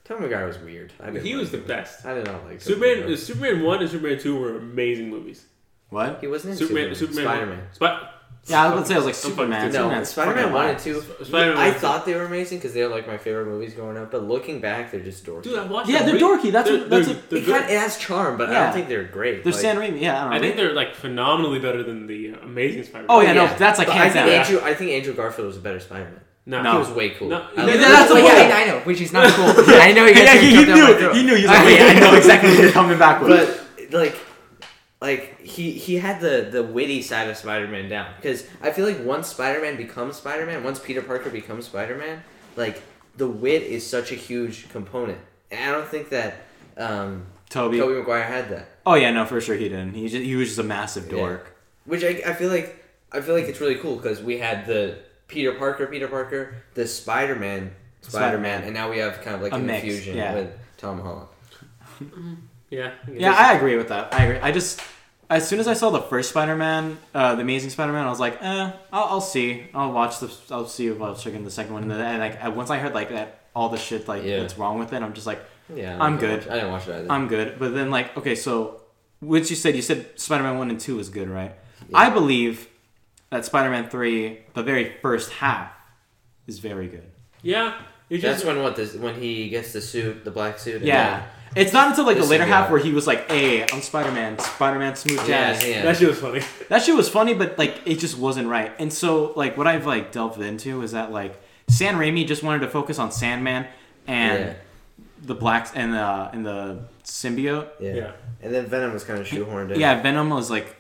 Tom McGuire was weird. I didn't he like was the him. best. I did not like Superman, Maguire. Superman one and Superman two were amazing movies. what? He wasn't in Superman, Superman. Superman, Spider Man. Spider. Yeah, I was gonna say I was like I'm fucking Superman. stupid. No, Superman's Spider Man fucking one wild. and two. Spider-Man I one, thought they were amazing because they were like my favorite movies growing up. But looking back, they're just dorky. Dude, I watched. Yeah, them they're re- dorky. That's they're, what- that's they're, what- they're it, good. kind it has charm, but I Yeah. don't think they're great. They're like, Sam Raimi. Yeah, I don't know. I think they're like phenomenally better than the uh, Amazing Spider-Man. Oh yeah, no, that's like But I hands think down. Andrew. I think Andrew Garfield was a better Spider Man. no, No. He was way cool. No, I no, like- that's the Well, point. yeah, I know, which is not cool. I know you're Yeah, he, he knew. He knew. He was like, wait, I know exactly what you're coming back with. but like like he he had the the witty side of spider-man down because i feel like once spider-man becomes spider-man once peter parker becomes spider-man like the wit is such a huge component and i don't think that um Toby. Tobey Maguire had that Oh yeah, no, for sure he didn't. He just he was just a massive dork. which i, I feel like i feel like it's really cool because we had the peter parker peter parker the spider-man spider-man, Spider-Man. and now we have kind of like A a mix, infusion yeah. with tom holland yeah, Yeah, I agree with that. I agree. I just as soon as I saw the first Spider-Man, uh, the Amazing Spider-Man, I was like, eh, I'll, I'll see. I'll watch the. I'll see if I'll check in the second one. And then and, like once I heard like that, all the shit like Yeah. that's wrong with it, I'm just like, Yeah, I'm I didn't good. watch- I didn't watch it either. I'm good. But then like, okay, so which you said? You said Spider-Man one and two was good, right? I believe that Spider-Man three, the very first half, is very good. Yeah, it That's when what this when he gets the suit, the black suit. and Yeah. It's not until like the later half where he was like, "Hey, I'm Spider-Man, Spider-Man, smooth jazz." Yeah, yeah. that shit was funny. That shit was funny, but like it just wasn't right. And so like what I've like delved into is that like Sam Raimi just wanted to focus on Sandman and Yeah. the blacks and the and the symbiote. yeah. Yeah. And then Venom was kind of shoehorned in. Yeah, Venom was like,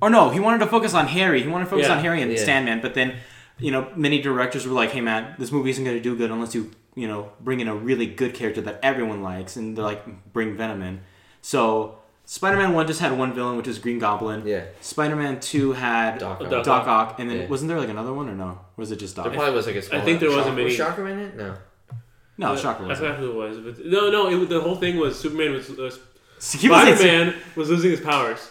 or no, he wanted to focus on Harry. He wanted to focus Yeah, on Harry and yeah. Sandman. But then, you know, many directors were like, "Hey, man, this movie isn't going to do good unless you, you know, bring in a really good character that everyone likes." And they're like, "Bring Venom in." So Spider-Man One just had one villain, which is Green Goblin. Yeah. Spider-Man Two had Doc Doc Ock. Doc Ock, and then Yeah. wasn't there like another one or no? Or was it just Doc? There probably was like a small. I think there was a Shocker- mini- Shocker in it? No. no, Uh, Shocker I was. forgot who it was, but no, no. It, was- the whole thing was Superman was uh, He wasn't- Spider-Man was losing his powers.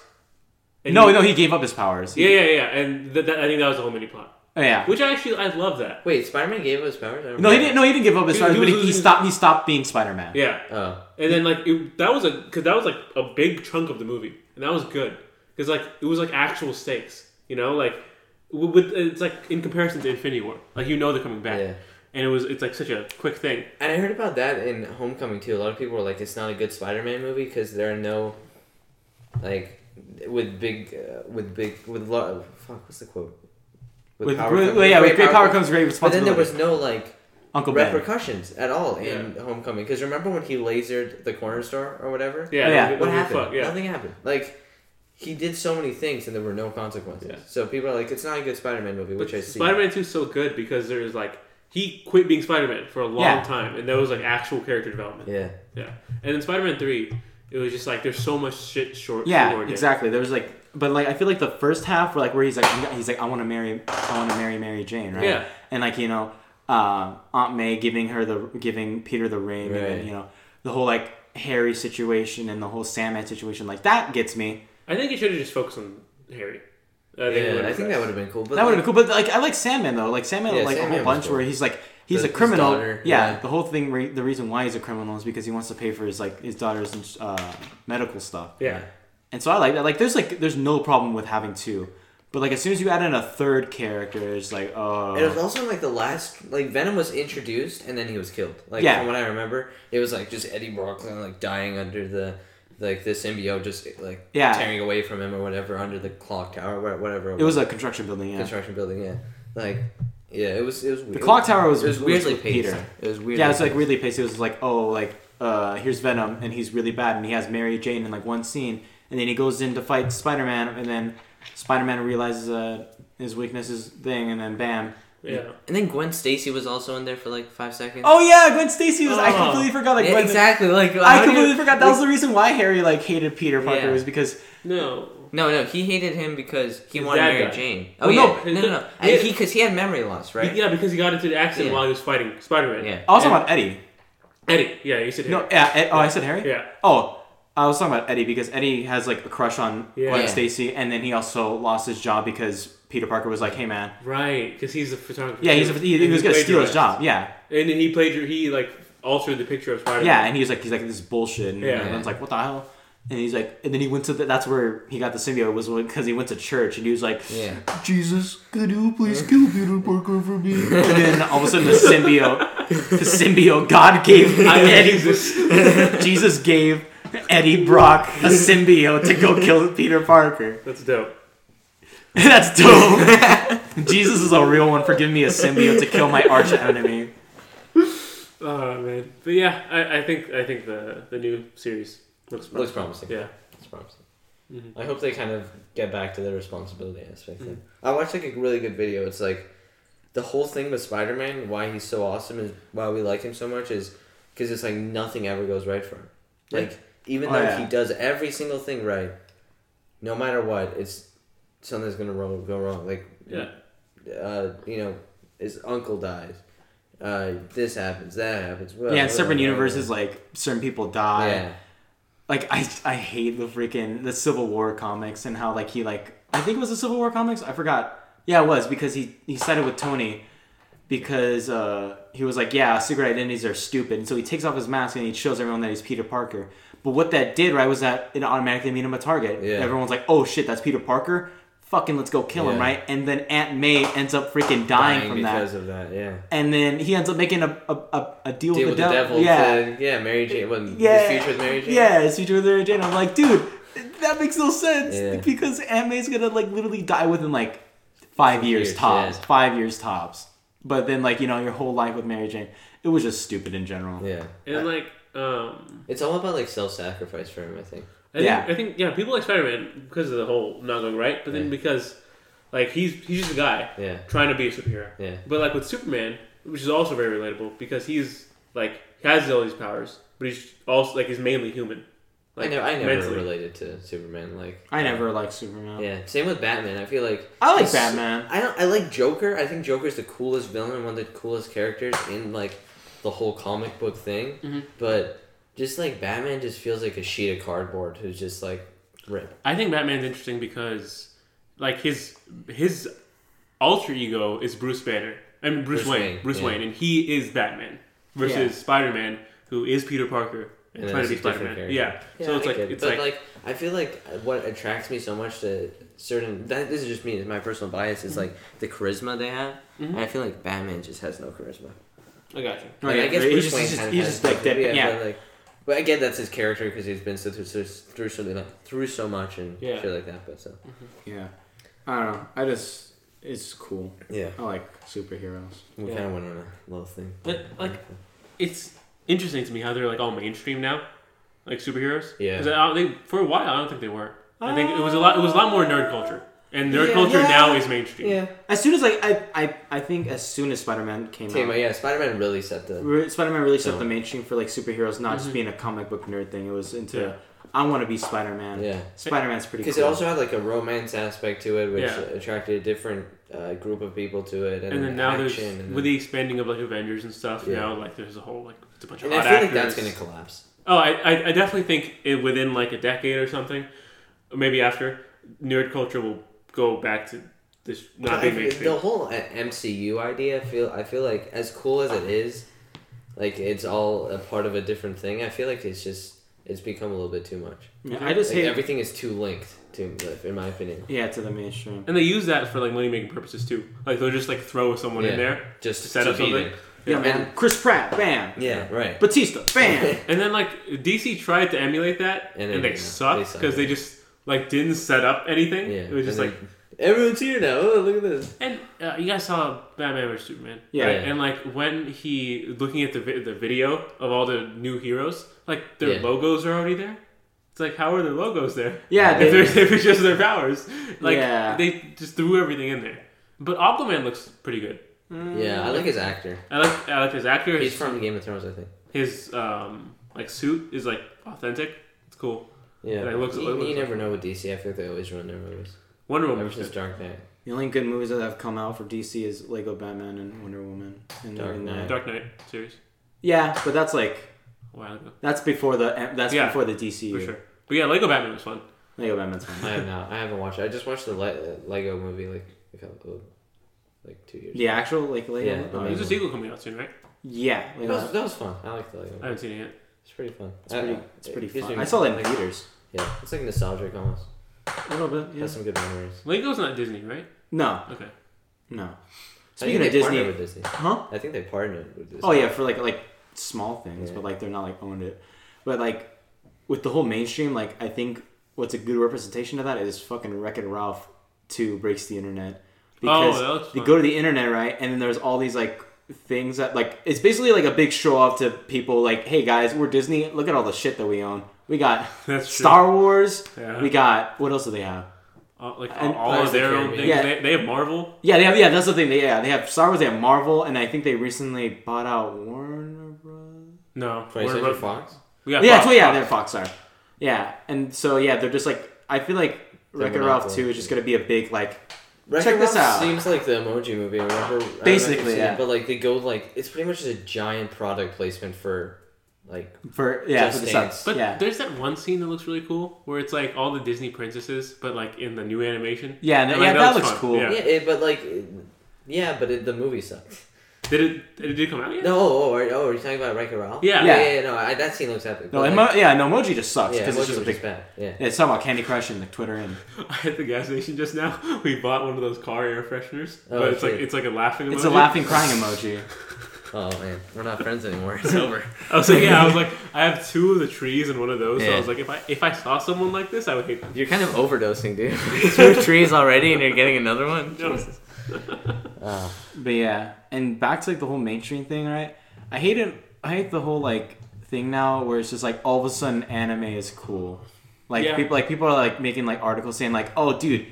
And No, he- no, he gave up his powers. Yeah, yeah, yeah, and th- that, I think that was the whole mini plot. Oh, yeah. Which I actually I love that. Wait, Spider-Man gave us powers. I No, he didn't. No, he didn't give up his He- powers, he but was he, he stopped. He stopped being Spider-Man. Yeah, Oh. and then like it, that was a because that was like a big chunk of the movie, and that was good because like it was like actual stakes. You know, like w- with it's like in comparison to Infinity War, like you know they're coming back, Yeah. and it was it's like such a quick thing. And I heard about that in Homecoming too. A lot of people were like, "It's not a good Spider-Man movie because there are no, like, with big, uh, with big, with lot. fuck, what's the quote? With, power with- comes- well, yeah, with great power comes- comes great But then there was no like Uncle Ben. repercussions at all in Homecoming. Because remember when he lasered the corner store or whatever? Yeah, Oh, yeah. don't What happened? fuck, yeah. Nothing happened. Like he did so many things and there were no consequences. Yeah. So people are like, "It's not a good Spider-Man movie," which But I see. Spider-Man Two is so good because there's like he quit being Spider-Man for a long Yeah. time, and that was like actual character development. Yeah. Yeah, and then Spider-Man Three, it was just like there's so much shit short. Yeah, exactly. There was like, but like I feel like the first half, where like where he's like, he's like, I want to marry, I want to marry Mary Jane, right? Yeah. And like you know, uh, Aunt May giving her the giving Peter the ring, and Right. then, you know the whole like Harry situation and the whole Sandman situation, like that gets me. I think he should have just focused on Harry. I think, yeah, would've I think that would have been cool. But That would have like, been cool, but like I like Sandman though, like Sandman, Yeah, like a whole bunch cool. where he's like. He's The- a criminal. daughter, yeah, yeah. the whole thing. Re- the reason why he's a criminal is because he wants to pay for his like his daughter's uh, medical stuff. Yeah, And so I like that. Like, there's like, there's no problem with having two, but like as soon as you add in a third character, it's like, oh, It was also like the last, like Venom was introduced and then he was killed. Like Yeah. from what I remember, it was like just Eddie Brock like dying under the, like the symbiote just like Yeah. tearing away from him or whatever under the clock tower, wha- whatever. it was a construction building. Yeah, construction building. Yeah, like yeah, it was it was. weird. the clock tower was It was weirdly with paced. Peter. It was weird. Yeah, it's like really paced. It was like, oh, like uh, here's Venom, and he's really bad, and he has Mary Jane in like one scene, and then he goes in to fight Spider Man, and then Spider Man realizes uh, his weakness is thing, and then bam. yeah. And then Gwen Stacy was also in there for like five seconds. Oh yeah, Gwen Stacy was. I Oh. completely forgot. Like, yeah, exactly. Like I do you- completely forgot. That like- was the reason why Harry like hated Peter Parker Yeah. was because No, No, no, he hated him because he wanted dad Mary died. Jane. Oh, no, yeah, no, no, no. he- And he because he had memory loss, right? yeah, because he got into the accident Yeah. while he was fighting Spider-Man. Yeah. Also And- about Eddie. Eddie. Yeah, you said Harry. No, yeah. Ed, oh, I said Harry. Yeah, Oh, I was talking about Eddie because Eddie has like a crush on Yeah. Gwen Stacy, and then he also lost his job because Peter Parker was like, "Hey, man, right. Because he's a photographer. yeah, he's a, too. he, he was gonna steal his job, yeah, and then he played. He like altered the picture of Spider-Man. yeah." And he was like, "He's like this is bullshit," and Yeah. everyone's like, "What the hell?" And he's like, and then he went to the, that's where he got the symbiote was because he went to church and he was like, Yeah. Jesus, could you please kill Peter Parker for me? and then all of a sudden the symbiote, the symbiote, God gave Eddie, Jesus. Jesus gave Eddie Brock a symbiote to go kill Peter Parker. That's dope. That's dope. Jesus is a real one for giving me a symbiote to kill my arch enemy. Oh man, but yeah, I, I think I think the the new series looks Looks promising. promising. Yeah. Looks promising. Mhm. I hope they kind of get back to their responsibility aspect. then. I watched like a really good video. It's like the whole thing with Spider Man, why he's so awesome, is why we like him so much, is because it's like nothing ever goes right for him. Like even Oh, though yeah. he does every single thing right, no matter what, it's something's gonna ro- go wrong. Like Yeah. uh, you know, his uncle dies. Uh, this happens, that happens. Well, Yeah, in certain universes, like certain people die. Yeah, like I I hate the freaking the Civil War comics and how like he like I think it was the Civil War comics. I forgot. Yeah, it was because he he sided with Tony because uh, he was like, yeah, secret identities are stupid, and so he takes off his mask and he shows everyone that he's Peter Parker. But what that did right was that it automatically made him a target. Yeah. Everyone's like, oh shit, that's Peter Parker. Fucking let's go kill him, right? And then Aunt May ends up freaking dying, from that. because of that. Yeah. And then he ends up making a a, a, a deal, Deal with with the, the devil. devil. Yeah. to- yeah. Mary Jane. What, yeah. His future with Mary Jane. Yeah, his future with Mary Jane. I'm like, dude, that makes no sense Yeah. because Aunt May's gonna like literally die within like five years, years, tops. yeah. Five years tops. But then like you know your whole life with Mary Jane, it was just stupid in general. Yeah. And like, um, It's all about like self-sacrifice for him. I think. I Yeah. think, I think yeah, people like Spider Man because of the whole not going right, but then Yeah. because like he's he's just a guy Yeah. trying to be a superhero. Yeah. But like with Superman, which is also very relatable because he's like he has all these powers, but he's also like he's mainly human. Like I never, I never mentally. related to Superman. Like I never liked Superman. Yeah, same with Batman. I feel like I like Batman. I don't. I like Joker. I think Joker's the coolest villain and one of the coolest characters in like the whole comic book thing. Mhm. But just like Batman, just feels like a sheet of cardboard who's just like rip. I think Batman's interesting because like his his alter ego is Bruce Banner. I mean Bruce, Bruce Wayne. Wayne, Bruce yeah. Wayne, and he is Batman versus Yeah. Spider Man, who is Peter Parker and, And trying to be Spider Man. character. Yeah. So it's I like it. it's but like, like, I feel like what attracts me so much to certain that this is just me, it's my personal bias is like the charisma they have. Mhm. And I feel like Batman just has no charisma. I got you. Like, yeah, I guess he's Bruce just- Wayne he's just- kind of he's has just like something, that- yeah. But like, but I get that's his character because he's been so through, through, through so like, through so much and Yeah. shit like that. But so mm-hmm. Yeah. I don't know. I just it's cool. yeah, I like superheroes. we Yeah. kind of went on a little thing. But, like, It's interesting to me how they're like all mainstream now, like superheroes. Yeah. 'Cause I, they, for a while, I don't think they were. I think it was a lot. It was a lot more nerd culture, and their Yeah. culture Yeah. now is mainstream. yeah, As soon as like I I, I think as soon as Spider Man came Came, out, yeah, Spider Man really set the Re- Spider-Man really set So- the mainstream for like superheroes, not just Mhm. being a comic book nerd thing. It was into Yeah. I want to be Spider-Man. yeah. Spider-Man's pretty cool. Because cool. it also had like a romance aspect to it, which Yeah. attracted a different uh, group of people to it, and, And then now there's action, and with then- the expanding of like Avengers and stuff. Yeah. Now like there's a whole like it's a bunch of and I hot feel actors. like that's gonna collapse. Oh, I, I, I definitely think it, within like a decade or something, or maybe after, nerd culture will go back to this not being mainstream. the whole MCU idea, I feel I feel like as cool as it is, like it's all a part of a different thing. I feel like it's just it's become a little bit too much. Yeah, mhm. I just Like, hate everything is too linked to, in my opinion. yeah to the mainstream. And they use that for like money making purposes too. Like they'll just like throw someone in there Just to set to up something. there. Yeah, man. Chris Pratt, bam. Yeah, right. Batista, bam. And then like DC tried to emulate that, And and, they they, didn't. sucked because sucked. they just like didn't set up anything. Yeah, It was just like, Everyone's here now. Oh, look at this. and uh, you guys saw Batman vs Superman, Yeah. right? Yeah. And like when he looking at the vi- the video of all the new heroes, like their Yeah. logos are already there. It's like how are their logos there? Yeah, if, they, they're- if it's just their powers, like Yeah. they just threw everything in there. But Aquaman looks pretty good. Yeah, I like his actor. I like I like his actor. He's His, from Game of Thrones, I think. his um like suit is like authentic. It's cool. Yeah, Yeah, it looks- you, it looks you like- never know with DC. I feel like they always run their movies. Wonder Woman. Ever since. Dark Knight. the only good movies that have come out for DC is Lego Batman and Wonder Woman. And, Dark Knight. Dark Knight series Yeah, but that's like a while ago that's before the that's Yeah, before the DCU. for sure. But yeah, Lego Batman was fun. Lego Batman's fun. I have not. I haven't watched it. I just watched the Le- Lego movie like a couple, like two years. the actual like Lego. Yeah, oh, the There's a sequel coming out soon, right? yeah, That was, that was fun. I like the Lego. I haven't seen it yet. It's pretty fun. It's pretty. Uh, It's pretty it fun. me- I saw that in like- theaters. Yeah, it's like nostalgic almost. A little bit. Yeah. Has some good memories. Lego's not Disney, right? No, Okay. no. Speaking of Disney, partnered with Disney. huh? I think they partnered with Disney. Oh yeah, for like like small things, Yeah. but like they're not like owned it. But like with the whole mainstream, like I think what's a good representation of that is fucking Wreck It Ralph two breaks the internet oh, because oh, that looks you fun. go to the internet right, and then there's all these like things that like it's basically like a big show off to people like, hey guys, we're Disney. Look at all the shit that we own. We got That's true. Star Wars. Yeah. We got what else do they have? Uh, like and all, all of of their own things. Yeah. They, they have Marvel. Yeah, they have. Yeah, that's the thing. They, yeah, they have Star Wars. They have Marvel, and I think they recently bought out Warner Bros. No. 20th Warner Bros- Fox. We got yeah, Fox, tw- yeah, Fox. they're Fox. Sorry. Yeah, and so yeah, they're just like I feel like Wreck It Ralph two is just gonna be a big like Wreck-It Check this out. Seems like the Emoji Movie. Remember? I don't know if you've Basically, it, but like they go like it's pretty much just a giant product placement for Like For yeah, Just for the Dance. subs. But yeah. there's that one scene that looks really cool where it's like all the Disney princesses, but like in the new animation. Yeah, and And, yeah, like, that was looks fun. cool. Yeah. yeah, it, but like yeah, but it, the movie sucks. Did it? Did it come out yet? No, oh, oh, are, oh, are you talking about Wreck-It Ralph? Yeah. yeah, Yeah. yeah. yeah, no, I, that scene looks epic. No, but, emo- like, yeah, no, emoji just sucks yeah, because it's emoji just a big. bad. Yeah. Yeah, it's talking about Candy Crush and like Twitter and I at the gas station just now. We bought one of those car air fresheners, Oh, but it's like it's like a laughing. Emoji. It's a laughing crying emoji. Oh man, we're not friends anymore. It's over. I was like, yeah, I was like, I have two of the trees and one of those. So I Yeah. was like, if I if I saw someone like this, I would hate them. You're kind of overdosing, dude. Two trees already, and you're getting another one. No. Jesus. Oh. But yeah, and back to like the whole mainstream thing, right? I hate it. I hate the whole like thing now where it's just like all of a sudden anime is cool. Like Yeah. people, like people are like making like articles saying like, oh, dude,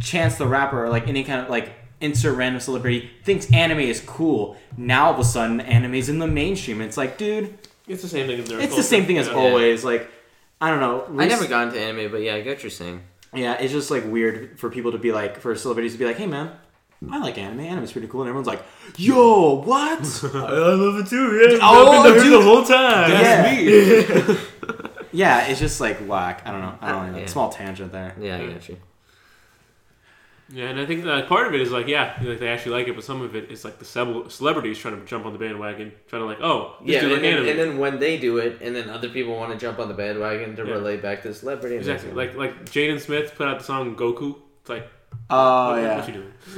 Chance the rapper or like any kind of like insert random celebrity thinks anime is cool. Now all of a sudden anime's in the mainstream. It's like, dude, It's the same thing as their it's the culture. same thing as Yeah. always. Like, I don't know. I never got into anime, but yeah, I get what you're saying. Yeah, it's just like weird for people to be like, for celebrities to be like, hey man, I like anime. Anime's pretty cool. And everyone's like, yo, what? I love it too. Yeah, Oh, I've been dude. the whole time. That's me. yeah, it's just like whack. I don't know. I don't know. Yeah. Small tangent there. Yeah, I get you. Yeah, and I think uh, part of it is like, yeah, like they actually like it, but some of it is like the cele- celebrities trying to jump on the bandwagon, trying to like, oh, this Yeah, dude and like then, anime. and then when they do it, and then other people want to jump on the bandwagon to Yeah. relate back to the celebrity. exactly. that's- Like like Jaden Smith put out the song Goku. It's like, Oh what, yeah. what you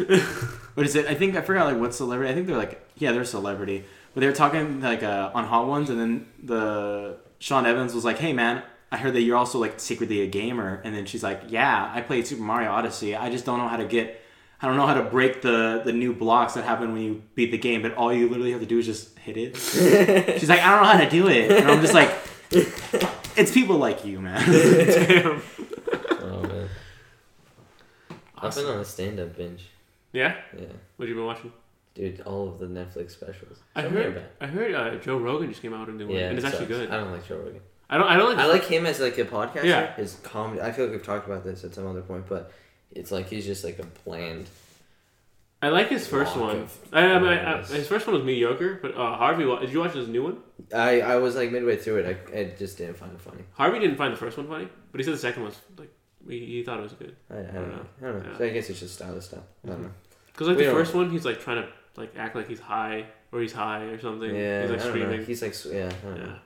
doing? What is it? I think I forgot like what celebrity. I think they're like yeah, they're a celebrity. But they were talking like uh, on Hot Ones, and then the Sean Evans was like, "Hey man, I heard that you're also like secretly a gamer." And then she's like, "Yeah, I played Super Mario Odyssey. I just don't know how to get." I don't know how to break the, the new blocks that happen when you beat the game, but all you literally have to do is just hit it. She's like, I don't know how to do it. And I'm just like, it's people like you, man. Damn. oh man, I've been on a stand-up binge. Yeah. Yeah, What have you been watching? dude, all of the Netflix specials. I Some heard. bad. I heard uh, Joe Rogan just came out and doing one, Yeah, and it's it actually sucks. good. I don't like Joe Rogan. I don't. I don't like. I like him as like a podcaster. Yeah. His comedy. I feel like we've talked about this at some other point, but it's like he's just like a bland. I like his first one. I, I, mean, I, awareness. his first one was mediocre, but uh, Harvey. Did you watch his new one? I I was like midway through it. I, I just didn't find it funny. Harvey didn't find the first one funny, but he said the second was like he, he thought it was good. I, I don't know. I don't know. Yeah. So I guess it's just style of stuff. I don't know. Because like We the first one, he's like trying to like act like he's high or he's high or something. Yeah, he's like I don't know. screaming. He's like yeah. I know. Yeah.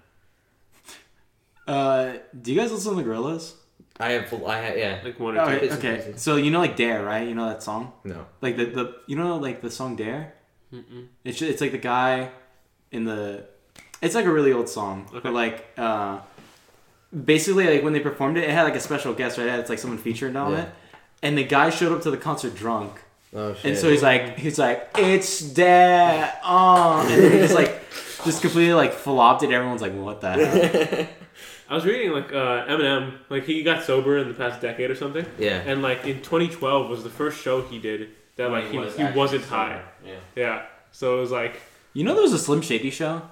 Uh, do you guys listen to the Gorillaz? I have I have yeah. Like one or Okay, two. Bits okay. So you know like Dare, right? You know that song? No. Like the, the you know like the song Dare? Mm-mm. It's just, it's like the guy in the it's like a really old song. Okay. But like uh basically like when they performed it, it had like a special guest, right? It It's like someone featured on Yeah. it. And the guy showed up to the concert drunk. Oh shit. And so he's like he's like, It's Dare oh and then he just like just completely like flopped it. Everyone's like, What the hell? I was reading like uh, Eminem, like he got sober in the past decade or something, yeah. and like in 2012 was the first show he did that like he, he, wasn't high. Yeah. Yeah. So it was like, You know there was a Slim Shady show?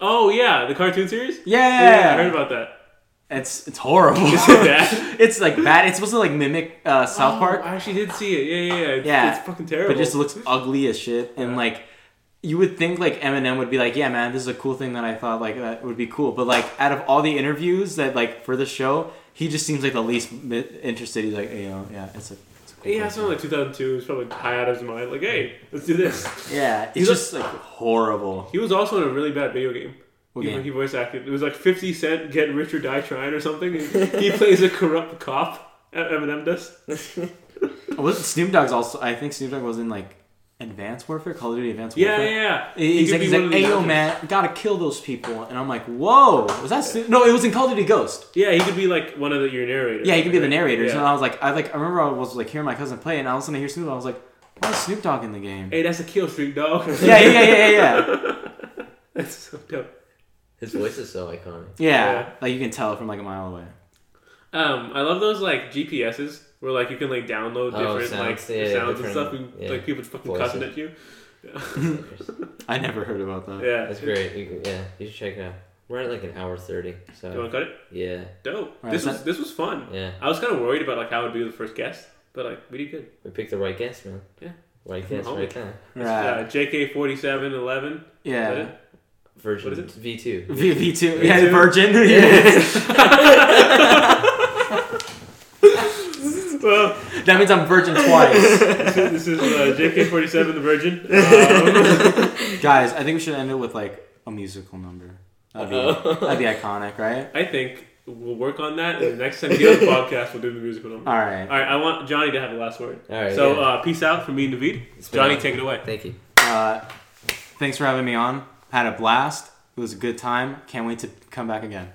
oh yeah, the cartoon series. Yeah, I heard about that. It's it's horrible. Is it bad? it's like bad. It's supposed to like mimic uh, South Oh, Park, I actually did see it. Yeah, yeah, yeah. It's, Yeah. it's fucking terrible. but it just looks ugly as shit. And Yeah. like, you would think like Eminem would be like, "Yeah, man, this is a cool thing that I thought like that would be cool." But like, out of all the interviews that like for the show, he just seems like the least interested. He's like, hey, you know, yeah, it's a, it's a cool yeah, it's something like 2002. It's probably high out of his mind. Like, hey, let's do this. yeah, it's He's just like horrible. He was also in a really bad video game. What he, game? he voice acted. It was like 50 Cent Get Rich or Die Trying or something. He plays a corrupt cop. At Eminem does. Was Snoop Dogg's also? I think Snoop Dogg was in like Advanced Warfare, Call of Duty Advanced Yeah, Warfare. yeah, yeah. He's like, he's like, hey yo man, gotta kill those people, and I'm like, whoa, was that? Snoop? No, it was in Call of Duty Ghost. Yeah, he could be like one of the, your narrators. Yeah, he could be the right? narrator. So Yeah. I was like, I like, I remember I was like hearing my cousin play, it, and I was gonna hear Snoop. and I was like, why is Snoop Dogg in the game? Hey, that's a kill streak, dog. Yeah, yeah, yeah, yeah, yeah. that's so dope. His voice is so iconic. Yeah, Yeah. like you can tell from like a mile away. Um, I love those like GPSs where like you can like download Oh, different like sounds, yeah, sounds and stuff, and yeah, like people fucking voices. cussing at you. I never heard about that. Yeah, That's great. You, yeah, you should check it out. We're at like an hour thirty. So You want to cut it? yeah, Dope. Right, this so- was this was fun. yeah. I was kind of worried about like how it would be the first guest, but like we did good. We picked the right guest, man. Yeah. Right guest, guess, home. right time. Right. Uh, JK forty seven eleven. yeah. Virgin. What is it? V two. V V two. Yeah, V2? Virgin. Well, that means I'm virgin twice. this is uh, JK47, the Virgin. Um, Guys, I think we should end it with like a musical number. That'd be, that'd be iconic, right? I think we'll work on that, and the next time we get on the podcast, we'll do the musical number. All right. All right, I want Johnny to have the last word. All right. so, yeah. uh, peace out from me and David. Johnny, take it away. Thank you. Uh, thanks for having me on. Had a blast. It was a good time. Can't wait to come back again.